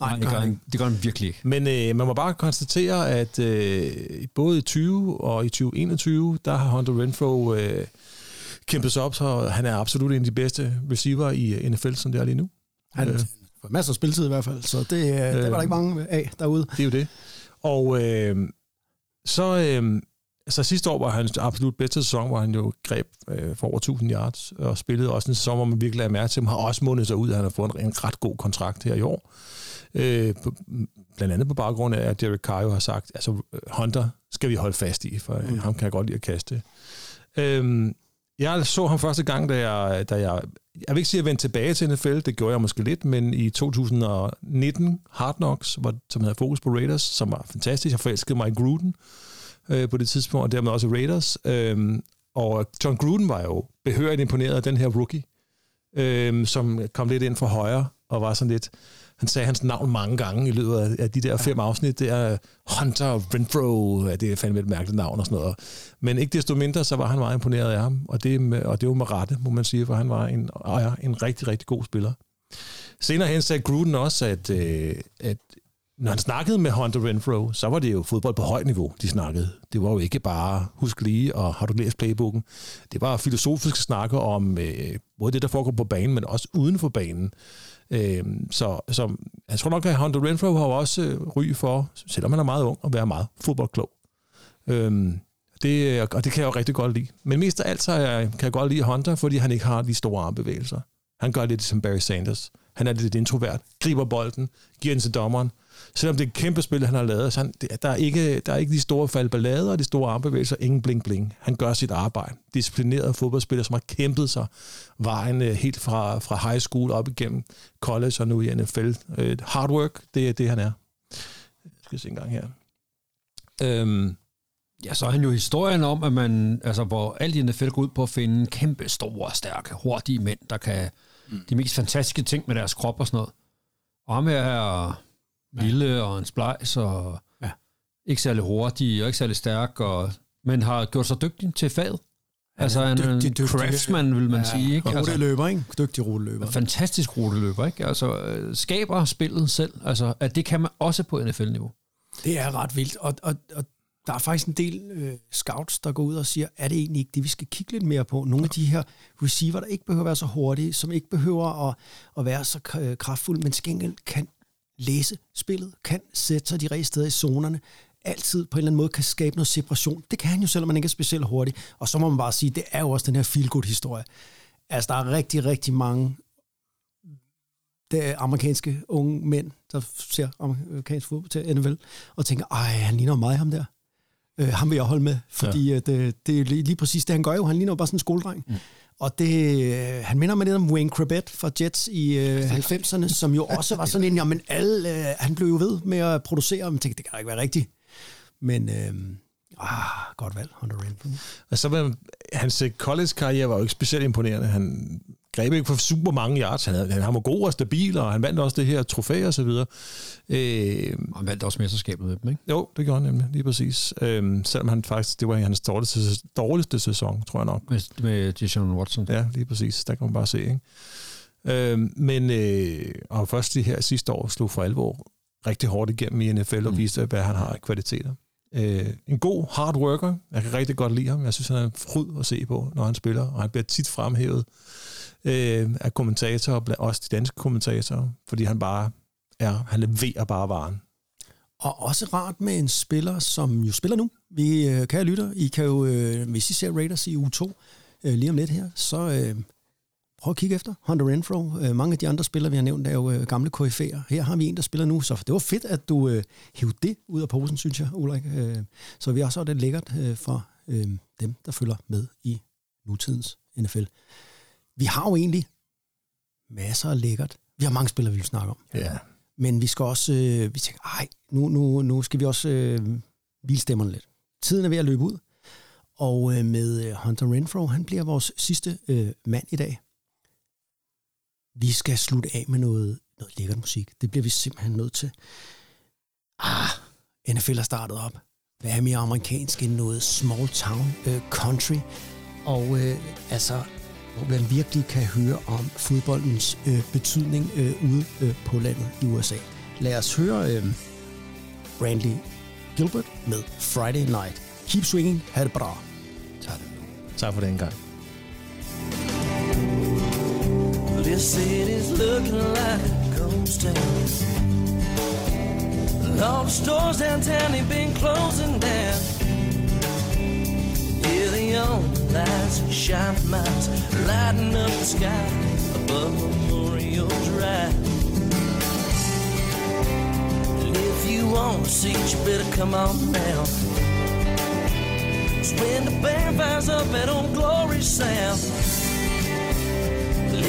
Nej, det gør, han, det gør han virkelig ikke. Men øh, man må bare konstatere, at øh, både i 20 og i 2021, der har Hunter Renfro øh, kæmpet sig op, så han er absolut en af de bedste receiver i NFL, som det er lige nu. Han Øh, får masser af spilletid i hvert fald, så det, øh, det var der ikke mange af derude. Det er jo det. Og øh, så, øh, så sidste år var hans absolut bedste sæson, hvor han jo greb øh, for over 1000 yards, og spillede også en sæson, hvor man virkelig er mærke til ham, har også mundet sig ud, at han har fået en, en ret god kontrakt her i år. Øh, på, blandt andet på baggrund af, at Derek Carr jo har sagt, altså Hunter skal vi holde fast i, for mm. ham kan jeg godt lide at kaste. Øh, jeg så ham første gang, da jeg, da jeg, jeg vil ikke sige, at jeg vendte tilbage til NFL, det gjorde jeg måske lidt, men i 2019 Hard Knocks, hvor, som havde fokus på Raiders, som var fantastisk. Jeg forelskede mig i Gruden øh, på det tidspunkt, og dermed også i Raiders. Øhm, og John Gruden var jo behørigt imponeret af den her rookie, øhm, som kom lidt ind fra højre, og var sådan lidt, han sagde hans navn mange gange i løbet af, af de der fem afsnit. Det er Hunter Renfro, ja, det er fandme et mærkeligt navn og sådan noget. Men ikke desto mindre, så var han meget imponeret af ham, og det, med, og det var med rette, må man sige, for han var en, og er en rigtig, rigtig god spiller. Senere hen sagde Gruden også, at, øh, at når han snakkede med Hunter Renfro, så var det jo fodbold på højt niveau, de snakkede. Det var jo ikke bare, husk lige, og har du læst playbooken? Det var filosofiske snakker om øh, både det, der foregår på banen, men også uden for banen. Øh, så, så jeg tror nok, at Hunter Renfro har jo også øh, ry for, selvom han er meget ung, at være meget fodboldklog. Øhm, øh, det, og det kan jeg jo rigtig godt lide. Men mest af alt så jeg, kan jeg godt lide Hunter, fordi han ikke har de store armbevægelser. Han gør lidt som Barry Sanders. Han er lidt introvert, griber bolden, giver den til dommeren. Selvom det er et kæmpe spil, han har lavet, så han, der, er ikke, der er ikke de store faldballader og de store armbevægelser, ingen bling bling. Han gør sit arbejde. Disciplineret fodboldspiller, som har kæmpet sig vejen øh, helt fra, fra high school op igennem college og nu i NFL. Øh, hard work, det er det, han er. Jeg skal se en gang her. Øhm, Ja, så er han jo historien om, at man, altså, hvor alt i NFL går ud på at finde kæmpe, store, stærke, hurtige mænd, der kan mm. de mest fantastiske ting med deres krop og sådan noget. Og ham her er lille og en splejs og ja. ikke særlig hurtig og ikke særlig stærk, og, men har gjort sig dygtig til faget. Altså en, dygtig, dygtig. craftsman, vil man Ja, sige. Ikke? Altså, ruteløber, ikke? Dygtig ruteløber. fantastisk ruteløber, ikke? Altså, skaber spillet selv. Altså, at det kan man også på NFL-niveau. Det er ret vildt, og, og, og der er faktisk en del øh, scouts, der går ud og siger, er det egentlig ikke det, vi skal kigge lidt mere på? Nogle af de her receiver, der ikke behøver at være så hurtige, som ikke behøver at, at være så kraftfulde, men til gengæld kan læse spillet, kan sætte sig de rigtige steder i zonerne, altid på en eller anden måde kan skabe noget separation. Det kan han jo, selvom man ikke er specielt hurtig. Og så må man bare sige, det er jo også den her feel-good-historie. Altså, der er rigtig, rigtig mange det er amerikanske unge mænd, der ser amerikansk fodbold til NFL, og tænker, ej, han ligner mig, ham der. Øh, ham vil jeg holde med, fordi ja. det, det er lige, lige præcis det, han gør jo. Han ligner jo bare sådan en skoledreng. Mm. Og det, øh, han minder mig lidt om Wayne Corbett fra Jets i øh, 90'erne, som jo også var sådan en, jamen alle, øh, han blev jo ved med at producere, og man tænkte, det kan da ikke være rigtigt. Men, øh, ah, godt valg, Hunter Renfrew. Og så var hans øh, college-karriere var jo ikke specielt imponerende. Han greb ikke for super mange yards. Han, havde, han var god og stabil, og han vandt også det her trofæ og så videre. Øh, og han vandt også mesterskabet med dem, ikke? Jo, det gjorde han nemlig, lige præcis. Øh, selvom han faktisk, det var hans dårligste, dårligste sæson, tror jeg nok. Med, med Deshaun Watson. Ja, lige præcis. Der kan man bare se, ikke? Øh, men, øh, og først det her sidste år slog for alvor rigtig hårdt igennem i NFL og viste, hvad han har af kvaliteter. Øh, en god hard worker. Jeg kan rigtig godt lide ham. Jeg synes, han er en fryd at se på, når han spiller, og han bliver tit fremhævet øh, af kommentatorer, blandt også de danske kommentatorer, fordi han bare er, han leverer bare varen. Og også rart med en spiller, som jo spiller nu. Vi øh, kan lytte. I kan jo, øh, hvis I ser Raiders i u 2 øh, lige om lidt her, så øh, prøv at kigge efter Hunter Renfro. Øh, mange af de andre spillere, vi har nævnt, er jo øh, gamle KF'er. Her har vi en, der spiller nu, så det var fedt, at du øh, hævde det ud af posen, synes jeg, Ulrik. Øh, så vi har det lækkert øh, for øh, dem, der følger med i nutidens NFL. Vi har jo egentlig masser af lækkert. Vi har mange spillere, vi vil snakke om. Ja. Men vi skal også, øh, vi tænker, ej, nu, nu, nu skal vi også øh, hvile stemmerne lidt. Tiden er ved at løbe ud. Og øh, med øh, Hunter Renfro, han bliver vores sidste øh, mand i dag. Vi skal slutte af med noget, noget lækkert musik. Det bliver vi simpelthen nødt til. Ah, NFL er startet op. Hvad er mere amerikansk end noget small town øh, country? Og øh, altså, hvor man virkelig kan høre om fodboldens øh, betydning øh, ude øh, på landet i USA. Lad os høre øh, Randy Gilbert med Friday Night. Keep swinging, ha' det bra. Tak for den gang. This city's looking like a ghost town. All the stores downtown, they've been closing down. Yeah, the only lights shine for miles, lighting up the sky above Memorial Drive. And if you want to see you better come on down. 'Cause when the band fires up that old glory sound,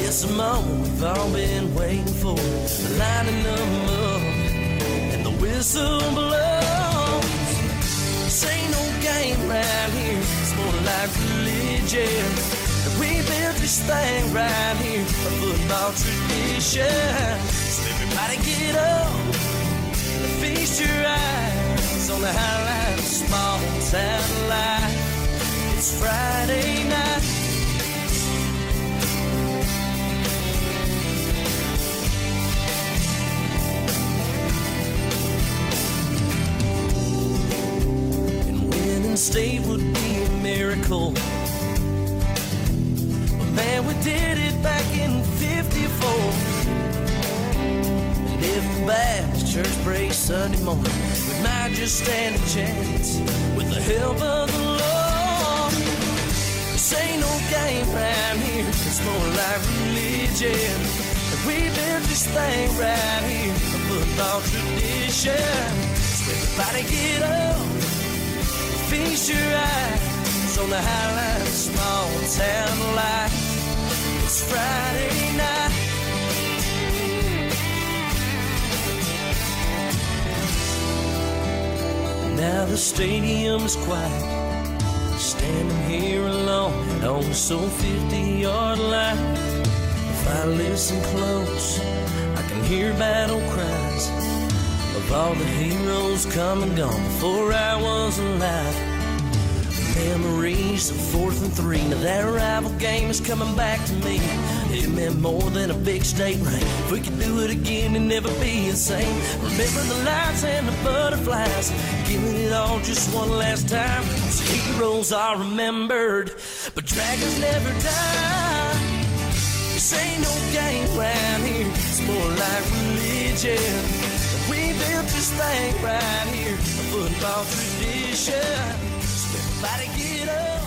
listen, Mom, we've all been waiting for lining them up, and the whistle blows. This ain't no game right here. It's more like religion. We built this thing right here, a football tradition. So everybody get up and feast your eyes on the highlight of small town life. It's Friday night. State would be a miracle. But man, we did it back in 54. And if the Baptist church breaks Sunday morning, we might just stand a chance with the help of the Lord. This ain't no game right here, it's more like religion. And we built this thing right here, a football tradition. So everybody get up, feast your eyes on the of small town life. It's Friday night. Now the stadium's quiet. Standing here alone on the so 50 yard line. If I listen close, I can hear battle cries of all the heroes come and gone before I was alive. Memories of fourth and three. Now that rival game is coming back to me. It meant more than a big state ring. If we could do it again, it'd never be the same. Remember the lights and the butterflies. Giving it all just one last time. Those heroes are remembered, but dragons never die. This ain't no game round here. It's more like religion. We built this thing right here, a football tradition somebody get up.